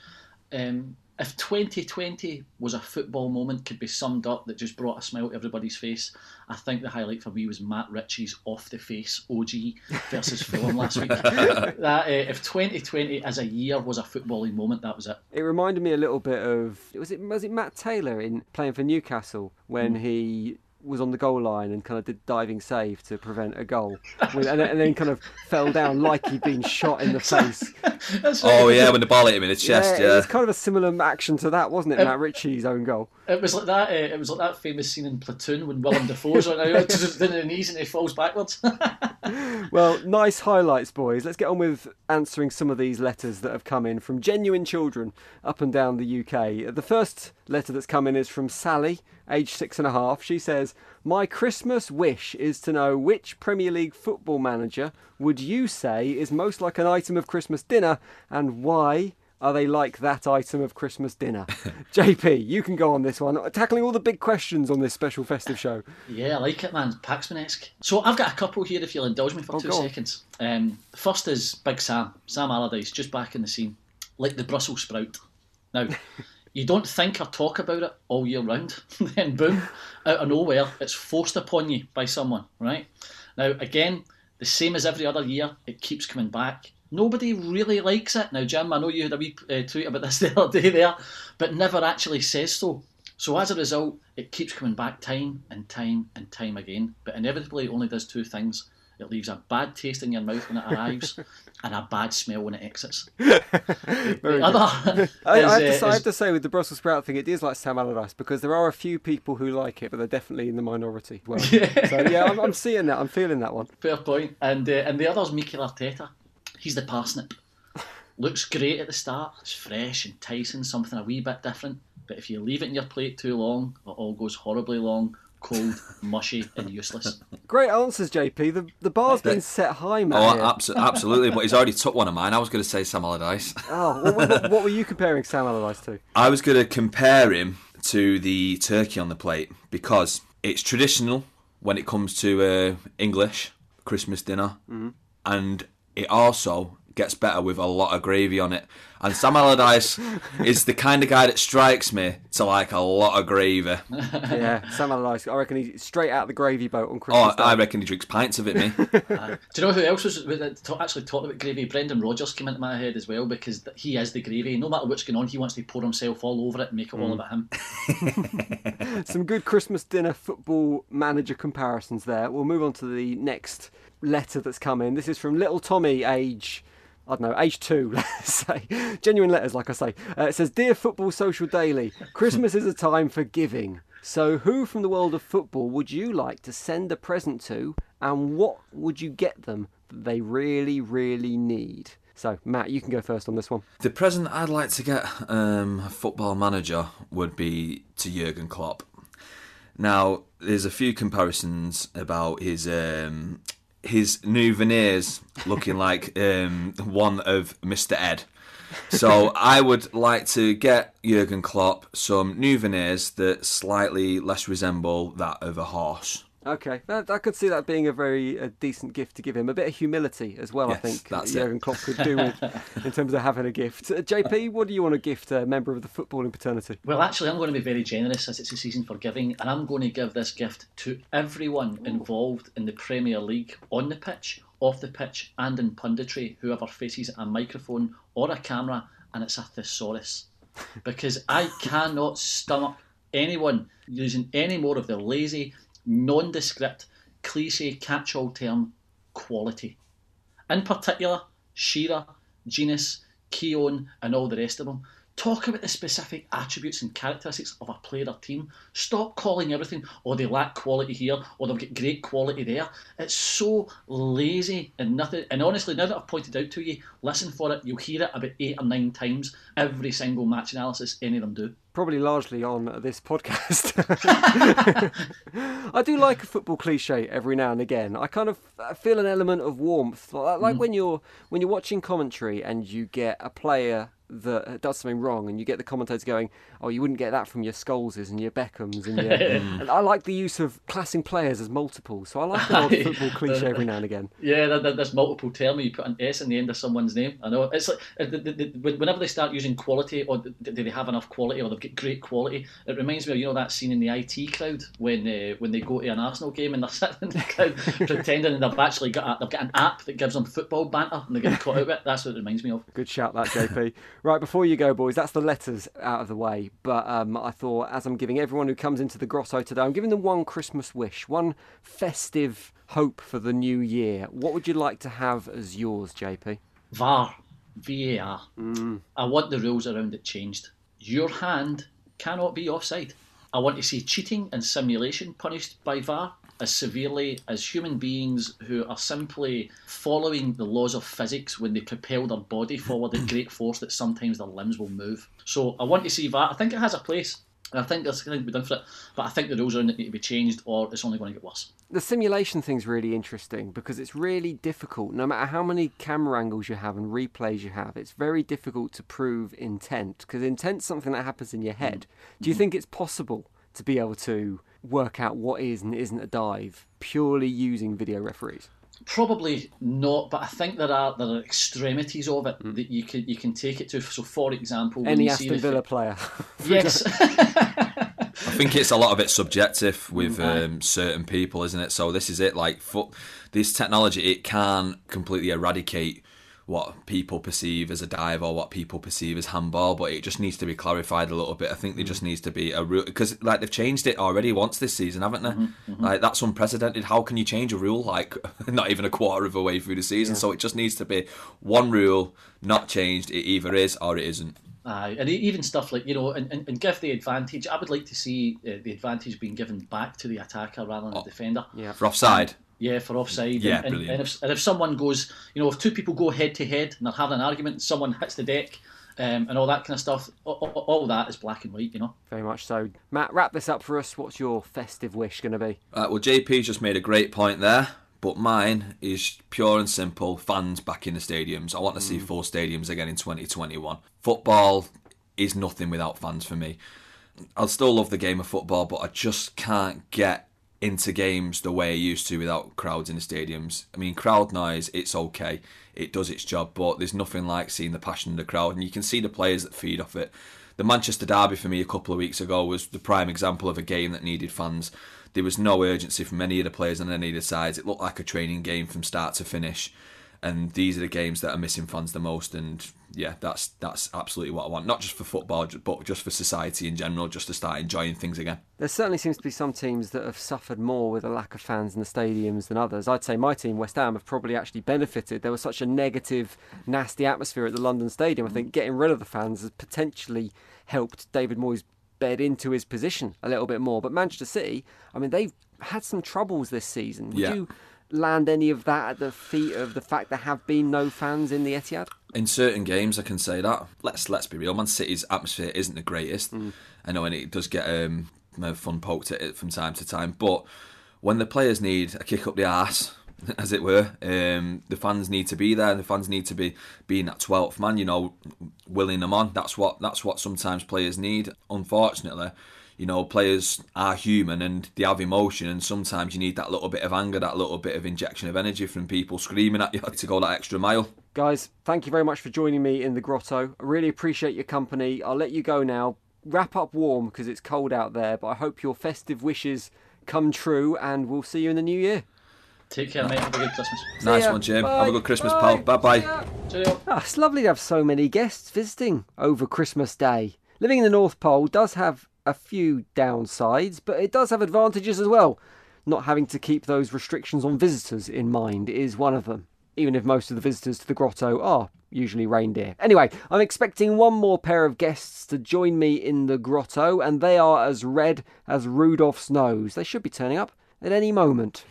um, if 2020 was a football moment could be summed up that just brought a smile to everybody's face, I think the highlight for me was Matt Ritchie's off the face OG versus Fulham last week. that uh, if 2020 as a year was a footballing moment, that was it. It reminded me a little bit of was it was it Matt Taylor in playing for Newcastle when Mm. he was on the goal line and kind of did diving save to prevent a goal, and, then- and then kind of fell down like he'd been shot in the face. Oh yeah, when the ball hit him in the chest, yeah, yeah. it was kind of a similar action to that, wasn't it? Matt Ritchie's own goal. It was like that. Uh, it was like that famous scene in Platoon when Willem Dafoe's on out to the knees and he falls backwards. well, nice highlights, boys. Let's get on with answering some of these letters that have come in from genuine children up and down the UK. The first letter that's come in is from Sally, aged six and a half. She says, My Christmas wish is to know which Premier League football manager would you say is most like an item of Christmas dinner and why are they like that item of Christmas dinner? JP, you can go on this one, tackling all the big questions on this special festive show. Yeah, I like it, man. Paxman-esque. So I've got a couple here, if you'll indulge me for Oh, two seconds. Um, first is Big Sam, Sam Allardyce, just back in the scene, like the Brussels sprout. Now, you don't think or talk about it all year round, then boom, out of nowhere, it's forced upon you by someone, right? Now, again, the same as every other year, it keeps coming back. Nobody really likes it. Now, Jim, I know you had a wee uh, tweet about this the other day there, but never actually says so. So as a result, it keeps coming back time and time and time again. But inevitably, it only does two things. It leaves a bad taste in your mouth when it arrives, and a bad smell when it exits. Very the good. other I, is, I, have to, uh, say- I have to say, with the Brussels sprout thing, it is like Sam Allardyce because there are a few people who like it, but they're definitely in the minority. Well, so yeah, I'm, I'm seeing that. I'm feeling that one. Fair point. And uh, and the other's Mikel Arteta. He's the parsnip. Looks great at the start. It's fresh, enticing, something a wee bit different. But if you leave it in your plate too long, it all goes horribly long, cold, mushy, and useless. Great answers, JP. The the bar's been set high, man. Oh, abso- absolutely. But he's already took one of mine. I was going to say Sam Allardyce. Oh, what, what, what were you comparing Sam Allardyce to? I was going to compare him to the turkey on the plate because it's traditional when it comes to uh, English Christmas dinner, Mhm. and it also gets better with a lot of gravy on it. And Sam Allardyce is the kind of guy that strikes me to like a lot of gravy. yeah, Sam Allardyce. I reckon he's straight out of the gravy boat on Oh, Christmas Day. I reckon he drinks pints of it, me. Uh, do you know who else was was- actually talking about gravy? Brendan Rodgers came into my head as well because he is the gravy. No matter what's going on, he wants to pour himself all over it and make it all Mm. about him. Some good Christmas dinner football manager comparisons there. We'll move on to the next letter that's come in. This is from Little Tommy, age. I don't know, age two, let's say. Genuine letters, like I say. Uh, it says Dear Football Social Daily, Christmas is a time for giving. So, who from the world of football would you like to send a present to, and what would you get them that they really, really need? So, Matt, you can go first on this one. The present I'd like to get um, a football manager would be to Jurgen Klopp. Now, there's a few comparisons about his um, his new veneers looking like um, one of Mr. Ed. So I would like to get Jurgen Klopp some new veneers that slightly less resemble that of a horse. Okay, that, I could see that being a very uh, decent gift to give him. A bit of humility as well, I think. that's Jurgen it. Klopp could do with in terms of having a gift. Uh, JP, what do you want to gift a member of the footballing paternity? Well, actually, I'm going to be very generous as it's a season for giving, and I'm going to give this gift to everyone involved in the Premier League on the pitch, off the pitch, and in punditry, whoever faces a microphone or a camera, and it's a thesaurus. Because I cannot stomach anyone using any more of the lazy, nondescript, cliche catch all term quality. In particular, Shearer, Jenas, Keown, and all the rest of them. Talk about the specific attributes and characteristics of a player or team. Stop calling everything, oh, they lack quality here, or they've got great quality there. It's so lazy and nothing. And honestly, now that I've pointed out to you, listen for it. You'll hear it about eight or nine times every single match analysis any of them do. Probably largely on this podcast. I do like a football cliche every now and again. I kind of feel an element of warmth, like, like Mm. when you're when you're watching commentary and you get a player that does something wrong, and you get the commentators going, "Oh, you wouldn't get that from your Scholeses and your Beckhams." And, your... And I like the use of classing players as multiples, so I like an odd football cliche every now and again. Yeah, there- there- there's multiple term. You put an S in the end of someone's name. I know it's like uh, the- the- the- whenever they start using quality, or do they have enough quality, or they've got great quality. It reminds me of you know that scene in the IT crowd when uh, when they go to an Arsenal game and they're sitting in the crowd pretending and they've actually got a, they've got an app that gives them football banter and they get caught out of it. That's what it reminds me of. Good shout, that JP. Right before you go, boys, that's the letters out of the way. But um, I thought, as I'm giving everyone who comes into the grotto today, I'm giving them one Christmas wish, one festive hope for the new year. What would you like to have as yours, JP? VAR, VAR. I want the rules around it changed. Your hand cannot be offside. I want to see cheating and simulation punished by VAR as severely as human beings who are simply following the laws of physics when they propel their body forward at great force that sometimes their limbs will move. So I want to see that. I think it has a place. And I think there's going to be done for it, but I think the rules around it need to be changed, or it's only going to get worse. The simulation thing's really interesting because it's really difficult. No matter how many camera angles you have and replays you have, it's very difficult to prove intent because intent's something that happens in your head. Mm. Do you mm-hmm. think it's possible to be able to work out what is and isn't a dive purely using video referees? Probably not, but I think there are there are extremities of it that you can you can take it to. So, for example, Any you Aston the- Villa player. yes, I think it's a lot of it subjective with um, certain people, isn't it? So this is it. Like foot, this technology, it can completely eradicate what people perceive as a dive or what people perceive as handball, but it just needs to be clarified a little bit. I think there just mm. needs to be a rule because like they've changed it already once this season, haven't they? Mm-hmm, mm-hmm. Like that's unprecedented. How can you change a rule like not even a quarter of a way through the season? So it just needs to be one rule, not changed. It either is or it isn't. Aye, and e- even stuff like you know, and, and, and give the advantage. I would like to see uh, the advantage being given back to the attacker rather than the oh. defender. Yeah. For offside. Yeah, for offside. Yeah, and, and, brilliant. and, if, and if someone goes, you know, if two people go head to head and they're having an argument, and someone hits the deck, um, and all that kind of stuff, all, all, all that is black and white, you know. Very much so. Matt, wrap this up for us. What's your festive wish going to be? Uh, well, JP's just made a great point there, but mine is pure and simple fans back in the stadiums. I want to see full stadiums again in 2021. Football is nothing without fans for me. I'll still love the game of football, but I just can't get into games the way I used to without crowds in the stadiums. I mean, crowd noise, it's okay. It does its job, but there's nothing like seeing the passion of the crowd, and you can see the players that feed off it. The Manchester Derby for me a couple of weeks ago was the prime example of a game that needed fans. There was no urgency from any of the players on any of the sides. It looked like a training game from start to finish. And these are the games that are missing fans the most. And yeah, that's that's absolutely what I want. Not just for football, but just for society in general, just to start enjoying things again. There certainly seems to be some teams that have suffered more with a lack of fans in the stadiums than others. I'd say my team, West Ham, have probably actually benefited. There was such a negative, nasty atmosphere at the London Stadium. I think mm. getting rid of the fans has potentially helped David Moyes bed into his position a little bit more. But Manchester City, I mean, they've had some troubles this season. Would Yeah. you land any of that at the feet of the fact there have been no fans in the Etihad? in certain games, I can say that. Let's let's be real. Man City's atmosphere isn't the greatest. I know, and it does get um, fun poked at it from time to time. But when the players need a kick up the ass, as it were, um, the fans need to be there. The fans need to be being that twelfth man. You know, willing them on. That's what that's what sometimes players need. Unfortunately. You know, players are human and they have emotion, and sometimes you need that little bit of anger, that little bit of injection of energy from people screaming at you to go that extra mile. Guys, thank you very much for joining me in the grotto. I really appreciate your company. I'll let you go now. Wrap up warm because it's cold out there, but I hope your festive wishes come true and we'll see you in the new year. Take care, mate. Have a good Christmas. Nice one, Jim. Bye. Have a good Christmas, Bye. pal. Bye bye. Cheerio. Ah, it's lovely to have so many guests visiting over Christmas Day. Living in the North Pole does have a few downsides, but it does have advantages as well. Not having to keep those restrictions on visitors in mind is one of them, even if most of the visitors to the grotto are usually reindeer. Anyway, I'm expecting one more pair of guests to join me in the grotto, and they are as red as Rudolph's nose. They should be turning up at any moment.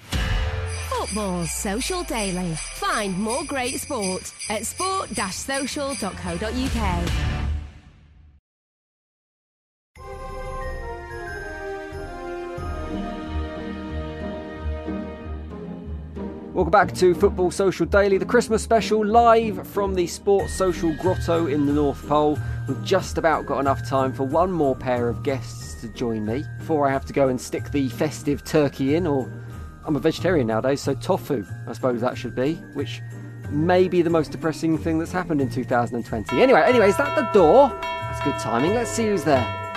Football Social Daily. Find more great sport at sport-social.co.uk. Welcome back to Football Social Daily, the Christmas special, live from the Sports Social Grotto in the North Pole. We've just about got enough time for one more pair of guests to join me before I have to go and stick the festive turkey in, or I'm a vegetarian nowadays, so tofu, I suppose that should be, which may be the most depressing thing that's happened in 2020. Anyway, anyway, is that the door? That's good timing. Let's see who's there.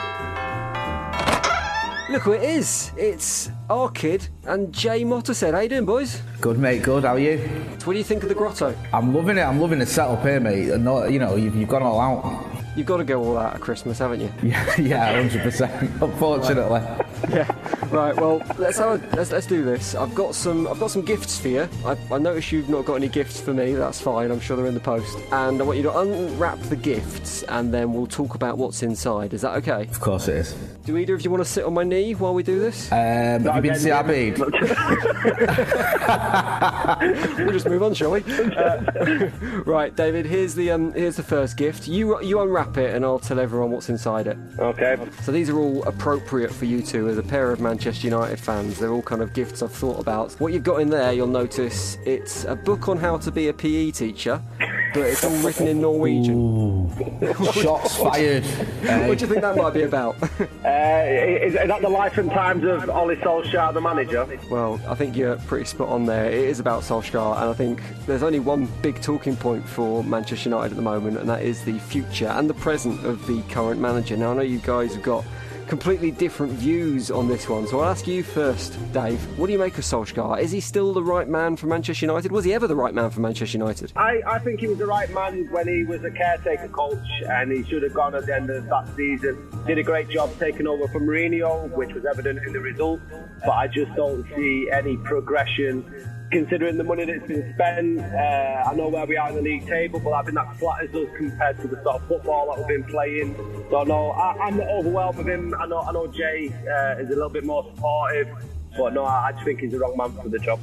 Look who it is. It's our kid and Jay Mottershead. How you doing, boys? Good, mate. Good. How are you? What do you think of the grotto? I'm loving it. I'm loving the setup here, mate. And not, you know, you've, you've gone all out. You've got to go all out at Christmas, haven't you? Yeah, yeah, hundred percent. Unfortunately. Yeah. Right. Well, let's have a, let's let's do this. I've got some I've got some gifts for you. I, I notice you've not got any gifts for me. That's fine. I'm sure they're in the post. And I want you to unwrap the gifts, and then we'll talk about what's inside. Is that okay? Of course it is. Do either of you want to sit on my knee while we do this? Um, have you been to see Abid? we'll just move on, shall we? Uh, right, David. Here's the um, here's the first gift. You you unwrap it, and I'll tell everyone what's inside it. Okay. So these are all appropriate for you two as a pair of Manchester United fans. They're all kind of gifts I've thought about. What you've got in there, you'll notice it's a book on how to be a PE teacher, but it's all written in Norwegian. Shots fired. what do you think that might be about? Uh, is, is that the life and times of Ole Solskjaer, the manager? Well, I think you're pretty spot on there. It is about Solskjaer, and I think there's only one big talking point for Manchester United at the moment, and that is the future and the present of the current manager. Now, I know you guys have got completely different views on this one, so I'll ask you first, Dave. What do you make of Solskjaer? Is he still the right man for Manchester United? Was he ever the right man for Manchester United? I, I think he was the right man when he was a caretaker coach and he should have gone at the end of that season. Did a great job taking over from Mourinho, which was evident in the results, but I just don't see any progression considering the money that's been spent. Uh, I know where we are in the league table, but I think that flatters us compared to the sort of football that we've been playing. So no, I, I'm not overwhelmed with him. I know, I know Jay uh, is a little bit more supportive, but no, I, I just think he's the wrong man for the job.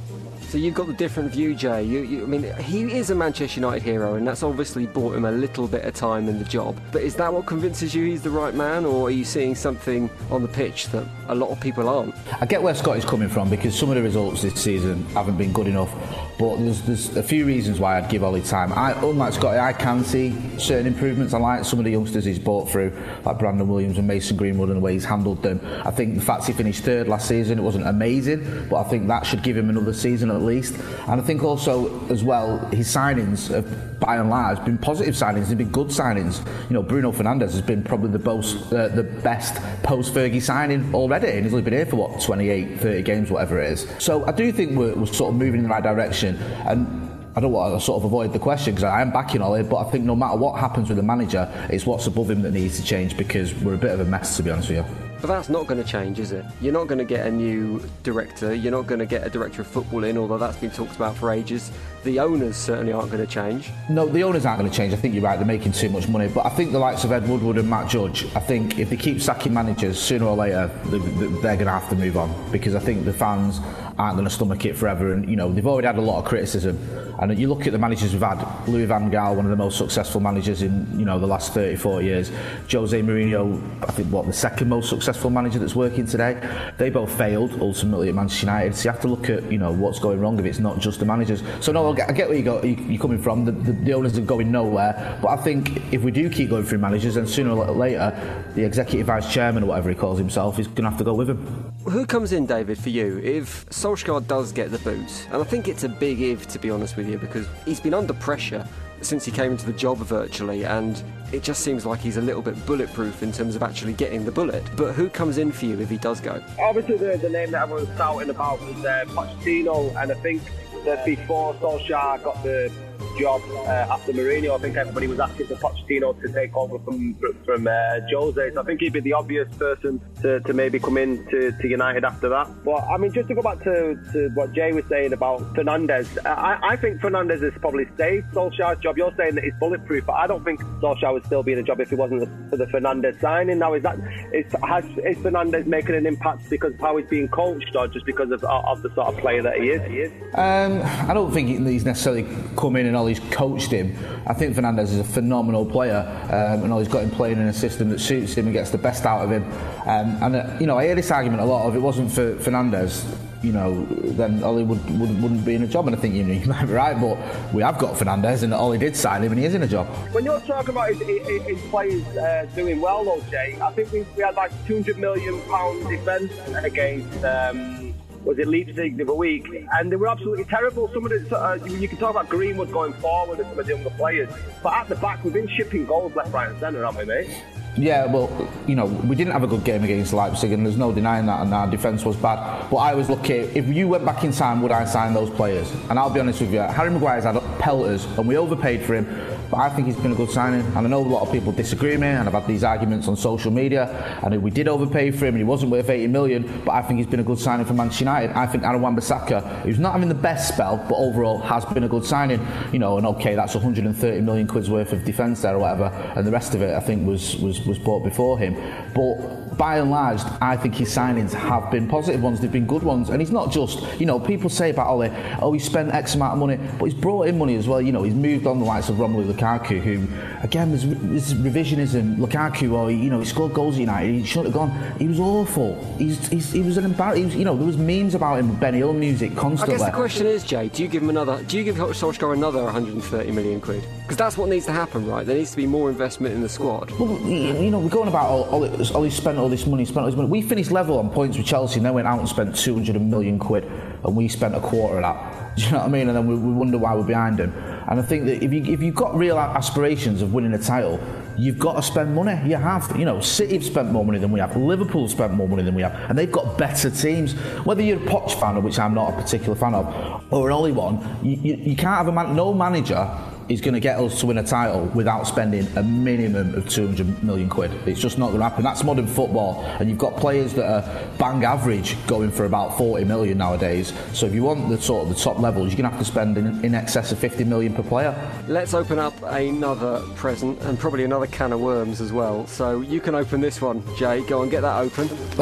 So you've got the different view, Jay. You, you, I mean, he is a Manchester United hero, and that's obviously bought him a little bit of time in the job. But is that what convinces you he's the right man, or are you seeing something on the pitch that a lot of people aren't? I get where Scott is coming from because some of the results this season haven't been good enough. But there's, there's a few reasons why I'd give Ole time. I, unlike Scott, I can see certain improvements. I like some of the youngsters he's brought through, like Brandon Williams and Mason Greenwood, and the way he's handled them. I think the fact he finished third last season, it wasn't amazing, but I think that should give him another season at least. And I think also, as well, his signings have, by and large, been positive signings. They've been good signings. You know, Bruno Fernandes has been probably the most, uh, the best post-Fergie signing already, and he's only been here for what 28, 30 games, whatever it is. So I do think we're, we're sort of moving in the right direction, and. I don't want to sort of avoid the question because I am backing Ole, but I think no matter what happens with the manager, it's what's above him that needs to change because we're a bit of a mess, to be honest with you. But that's not going to change, is it? You're not going to get a new director. You're not going to get a director of football in, although that's been talked about for ages. The owners certainly aren't going to change. No, the owners aren't going to change. I think you're right. They're making too much money. But I think the likes of Ed Woodward and Matt Judge, I think if they keep sacking managers, sooner or later, they're going to have to move on because I think the fans aren't going to stomach it forever. And, you know, they've already had a lot of criticism. And you look at the managers we've had, Louis Van Gaal, one of the most successful managers in, you know, the last 30, 40 years. Jose Mourinho, I think, what, the second most successful manager that's working today. They both failed, ultimately, at Manchester United. So you have to look at, you know, what's going wrong if it's not just the managers. So, no, I get, where you go, you're coming from. The, the, the owners are going nowhere. But I think if we do keep going through managers, then sooner or later, the executive vice chairman, or whatever he calls himself, is going to have to go with him. Who comes in, David, for you if Solskjaer does get the boot? And I think it's a big if, to be honest with you, because he's been under pressure since he came into the job virtually, and it just seems like he's a little bit bulletproof in terms of actually getting the bullet. But who comes in for you if he does go? Obviously, the, the name that everyone's shouting about was uh, Pochettino, and I think that before Solskjaer got the job uh, after Mourinho, I think everybody was asking for Pochettino to take over from from uh, Jose. So I think he'd be the obvious person to, to maybe come in to, to United after that. But I mean, just to go back to, to what Jay was saying about Fernandes, I, I think Fernandes has probably saved Solskjaer's job. You're saying that he's bulletproof, but I don't think Solskjaer would still be in a job if it wasn't for the Fernandes signing. Now, is that is, has, is Fernandes making an impact because of how he's being coached, or just because of, of the sort of player that he is? Um, I don't think he's necessarily come in and all he's coached him. I think Fernandes is a phenomenal player, um, and all he's got him playing in a system that suits him and gets the best out of him. Um, and uh, you know, I hear this argument a lot. If it wasn't for Fernandes, you know, then Ole would, would, wouldn't be in a job. And I think you, know, you might be right, but we have got Fernandes, and Ole did sign him, and he is in a job. When you're talking about his, his, his players uh, doing well, though, Jay, I think we, we had like 200 million pound defence against. Um, was it Leipzig the other week, and they were absolutely terrible. Some of the uh, you can talk about Greenwood going forward and some of the younger players, but at the back we've been shipping goals left, right, and centre, haven't we, mate? Yeah, well, you know, we didn't have a good game against Leipzig, and there's no denying that, and our defence was bad. But I was lucky. If you went back in time, would I sign those players? And I'll be honest with you, Harry Maguire's had pelters, and we overpaid for him. But I think he's been a good signing. And I know a lot of people disagree with me, and I've had these arguments on social media. And we did overpay for him, and he wasn't worth 80 million, but I think he's been a good signing for Manchester United. I think Aaron Wan-Bissaka, who's not having the best spell, but overall has been a good signing. You know, and okay, that's 130 million quid's worth of defence there or whatever, and the rest of it I think was was was bought before him. But by and large, I think his signings have been positive ones. They've been good ones, and he's not just you know people say about Ole, oh he spent X amount of money, but he's brought in money as well. You know, he's moved on the likes of Romelu Lukaku, who again there's, there's revisionism. Lukaku, oh you know he scored goals at United, he shouldn't have gone. He was awful. He's, he's he was an embarrassment. You know there was memes about him, Benny Hill music I constantly. guess the question is, Jay, do you give him another? Do you give Solskjaer another 130 million quid? Because that's what needs to happen, right? There needs to be more investment in the squad. Well, you you know, we're going about all, all, all he spent all this money, spent all this money. We finished level on points with Chelsea, and then went out and spent 200 million quid, and we spent a quarter of that. Do you know what I mean? And then we, we wonder why we're behind them. And I think that if you if you've got real aspirations of winning a title, you've got to spend money. You have. You know, City have spent more money than we have. Liverpool spent more money than we have, and they've got better teams. Whether you're a Poch fan, which I'm not a particular fan of, or an Ole one, you, you, you can't have a man. No manager is going to get us to win a title without spending a minimum of 200 million quid. It's just not going to happen. That's modern football, and you've got players that are bang average going for about 40 million nowadays. So if you want the sort of the top levels, you're going to have to spend in, in excess of 50 million per player. Let's open up another present and probably another can of worms as well. So you can open this one, Jay. Go and get that open.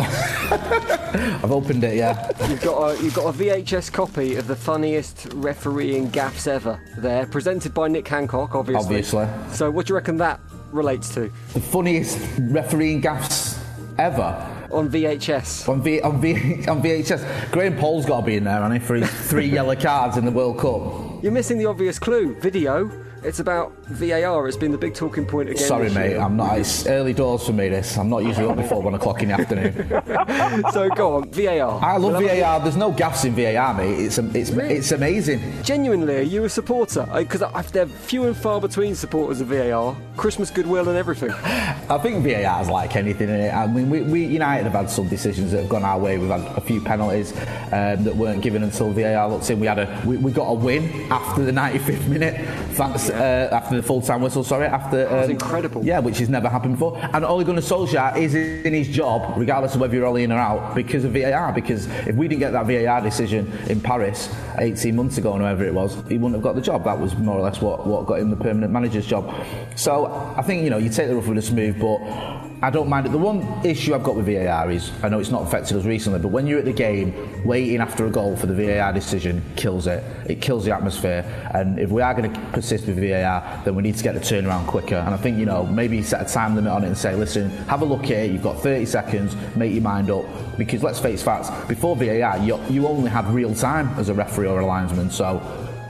I've opened it, yeah. You've got a, you've got a VHS copy of the funniest refereeing gaffs ever there, presented by Nick Hancock, obviously. Obviously. So what do you reckon that relates to? The funniest refereeing gaffs ever. On VHS. On, v, on, v, on VHS. Graham Poll's got to be in there, hasn't he, for his three yellow cards in the World Cup. You're missing the obvious clue. Video. It's about VAR. It's been the big talking point again. Sorry, mate. year. I'm not. It's early doors for me. This. I'm not usually up before one o'clock in the afternoon. so go on, VAR. I love We'll have a- VAR. There's no gaps in VAR, mate. It's it's it's amazing. Genuinely, are you a supporter? Because they're few and far between supporters of VAR. Christmas goodwill and everything. I think VAR is like anything in it. I mean, we, we United have had some decisions that have gone our way. We've had a few penalties um, that weren't given until VAR looked in. We had a we, we got a win after the 95th minute, thanks uh, after the full time whistle. Sorry, after um, was incredible. Yeah, which has never happened before. And Ole Gunnar Solskjaer is in his job, regardless of whether you're Ole in or out, because of VAR. Because if we didn't get that VAR decision in Paris 18 months ago, or whatever it was, he wouldn't have got the job. That was more or less what, what got him the permanent manager's job. So I think you know you take the rough with the smooth, but I don't mind it. The one issue I've got with VAR is I know it's not affected us recently, but when you're at the game waiting after a goal for the VAR decision, kills it. It kills the atmosphere. And if we are going to persist with VAR, then we need to get the turnaround quicker. And I think you know maybe set a time limit on it and say, listen, have a look here. You've got 30 seconds. Make your mind up. Because let's face facts, before VAR, you, you only had real time as a referee or a linesman. So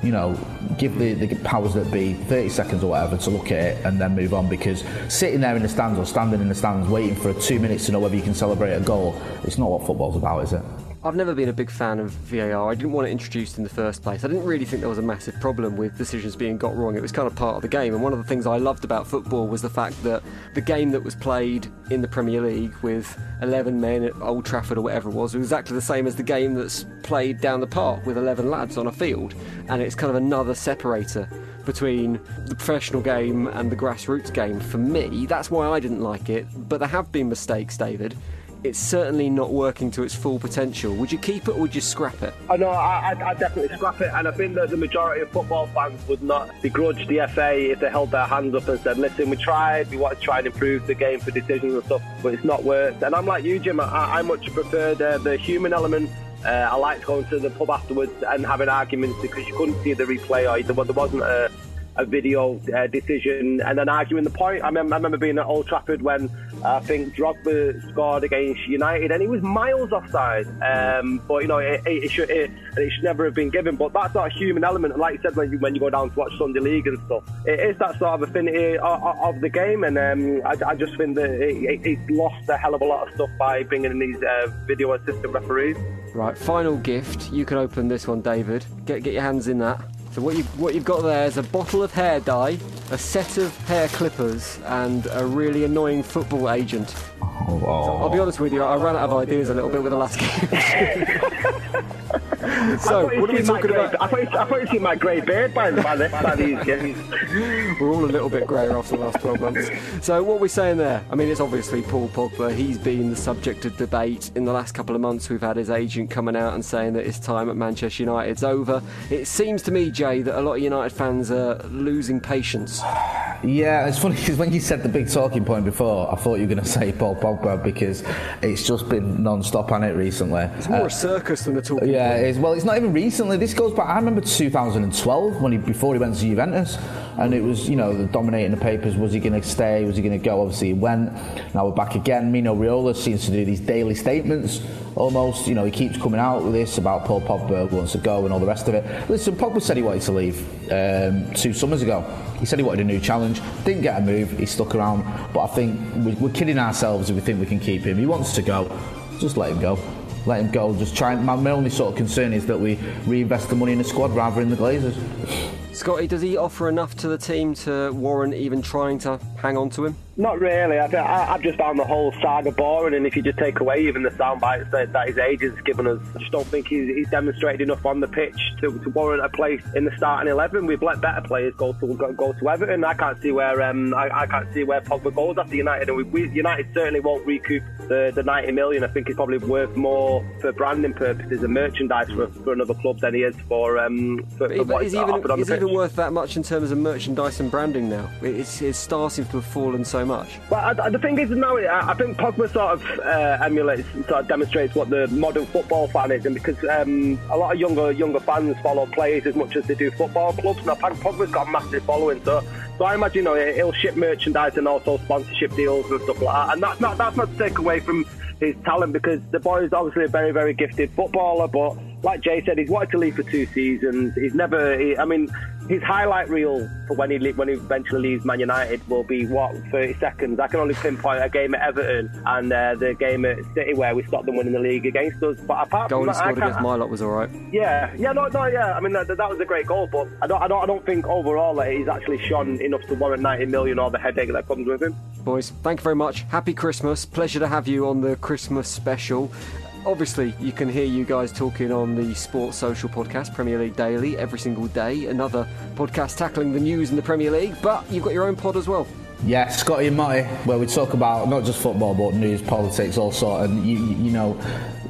you know, give the, the powers that be 30 seconds or whatever to look at it and then move on because sitting there in the stands or standing in the stands waiting for two minutes to know whether you can celebrate a goal, it's not what football's about, is it? I've never been a big fan of VAR. I didn't want it introduced in the first place. I didn't really think there was a massive problem with decisions being got wrong. It was kind of part of the game. And one of the things I loved about football was the fact that the game that was played in the Premier League with 11 men at Old Trafford or whatever it was was exactly the same as the game that's played down the park with 11 lads on a field. And it's kind of another separator between the professional game and the grassroots game for me. That's why I didn't like it. But there have been mistakes, David. It's certainly not working to its full potential. Would you keep it or would you scrap it? I know, I, definitely scrap it, and I think that the majority of football fans would not begrudge the FA if they held their hands up and said, listen, we tried, we want to try and improve the game for decisions and stuff, but it's not worked. And I'm like you, Jim, I, I much prefer the, the human element. Uh, I liked going to the pub afterwards and having arguments because you couldn't see the replay or there, there wasn't a, a video uh, decision and then arguing the point. I, mem- I remember being at Old Trafford when I think Drogba scored against United and he was miles offside. Um, but you know, it, it, it should it, it should never have been given. But a human element. Like you said, when you when you go down to watch Sunday League and stuff, it is that sort of affinity of, of the game. And um, I, I just think that it, it, it's lost a hell of a lot of stuff by bringing in these uh, video assistant referees. Right, final gift. You can open this one, David. Get get your hands in that. So what you what you've got there is a bottle of hair dye, a set of hair clippers, and a really annoying football agent. Oh, So I'll be honest with you, I ran out of ideas a little bit with the last game. So, what are we you'd seen my talking grey- about? I thought, you, I thought you'd seen my grey beard by, by, this, by these games. We're all a little bit greyer after the last 12 months. So, what are we saying there? I mean, it's obviously Paul Pogba. He's been the subject of debate. In the last couple of months, we've had his agent coming out and saying that his time at Manchester United's over. It seems to me, Jay, that a lot of United fans are losing patience. Yeah, it's funny because when you said the big talking point before, I thought you were going to say Paul Pogba because it's just been non-stop on it recently. It's more Uh, a circus than a talk. yeah, it's, well, it's not even recently. This goes back. I remember 2012 when he before he went to Juventus, and it was you know dominating the papers. Was he going to stay? Was he going to go? Obviously, he went. Now we're back again. Mino Raiola seems to do these daily statements. Almost, you know, he keeps coming out with this about Paul Pogba wants to go and all the rest of it. Listen, Pogba said he wanted to leave um, two summers ago. He said he wanted a new challenge. Didn't get a move. He stuck around. But I think we- we're kidding ourselves if we think we can keep him. He wants to go. Just let him go. Let him go. Just try. My only sort of concern is that we reinvest the money in the squad rather than the Glazers. Scotty, does he offer enough to the team to warrant even trying to hang on to him? Not really. I, I, I've just found the whole saga boring, and if you just take away even the sound bites that, that his agent's given us, I just don't think he's, he's demonstrated enough on the pitch to, to warrant a place in the starting eleven. We've let better players go to go, go to Everton. I can't see where um, I, I can't see where Pogba goes after United, and we, we, United certainly won't recoup the, the 90 million. I think it's probably worth more for branding purposes and merchandise for, for another club than he is for um, for, for what he's even, offered on the he pitch. Worth that much in terms of merchandise and branding now? It's, his star seems to have fallen so much. Well, I, the thing is now, I I think Pogba sort of uh, emulates, sort of demonstrates what the modern football fan is, and because um, a lot of younger younger fans follow players as much as they do football clubs. Now, Pog- Pogba's got a massive following, so so I imagine you know he'll ship merchandise and also sponsorship deals and stuff like that. And that's not that's not to take away from his talent because the boy is obviously a very very gifted footballer, but like Jay said, he's wanted to leave for two seasons. He's never. He, I mean, his highlight reel for when he when he eventually leaves Man United will be what 30 seconds. I can only pinpoint a game at Everton and uh, the game at City where we stopped them winning the league against us. But apart Goal from that, scored against my lot was all right. yeah, yeah, no, no, yeah. I mean, that, that was a great goal, but I don't, I don't, I don't think overall that he's actually shone enough to warrant 90 million or the headache that comes with him. Boys, thank you very much. Happy Christmas. Pleasure to have you on the Christmas special. Obviously, you can hear you guys talking on the Sports Social podcast, Premier League Daily, every single day. Another podcast tackling the news in the Premier League, but you've got your own pod as well. Yeah, Scotty and Matty, where we talk about not just football but news, politics, all sort. And you, you know,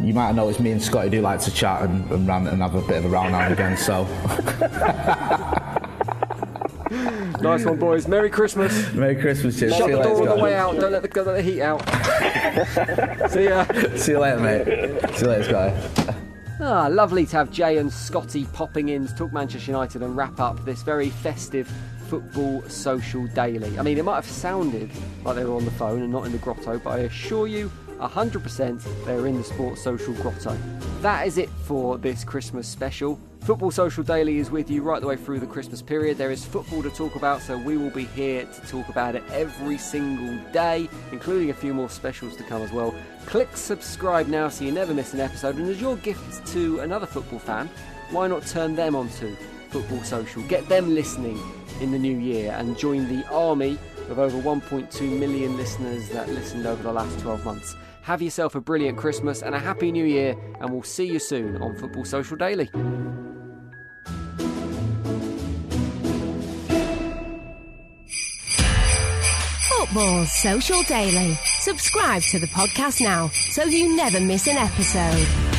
you might have noticed me and Scotty do like to chat and, and rant and have a bit of a row now again. So, Nice one, boys. Merry Christmas. Merry Christmas, Jim. Shut See the later, door on the way out. Don't let the, don't let the heat out. See ya. See you later, mate. See you later, Scotty. Ah, lovely to have Jay and Scotty popping in to talk Manchester United and wrap up this very festive football social daily. I mean, it might have sounded like they were on the phone and not in the grotto, but I assure you, 100% they're in the sports social grotto. That is it for this Christmas special. Football Social Daily is with you right the way through the Christmas period. There is football to talk about, so we will be here to talk about it every single day, including a few more specials to come as well. Click subscribe now so you never miss an episode. And as your gift to another football fan, why not turn them on to Football Social? Get them listening in the new year and join the army of over 1.2 million listeners that listened over the last 12 months. Have yourself a brilliant Christmas and a happy new year, and we'll see you soon on Football Social Daily. Football Social Daily. Subscribe to the podcast now so you never miss an episode.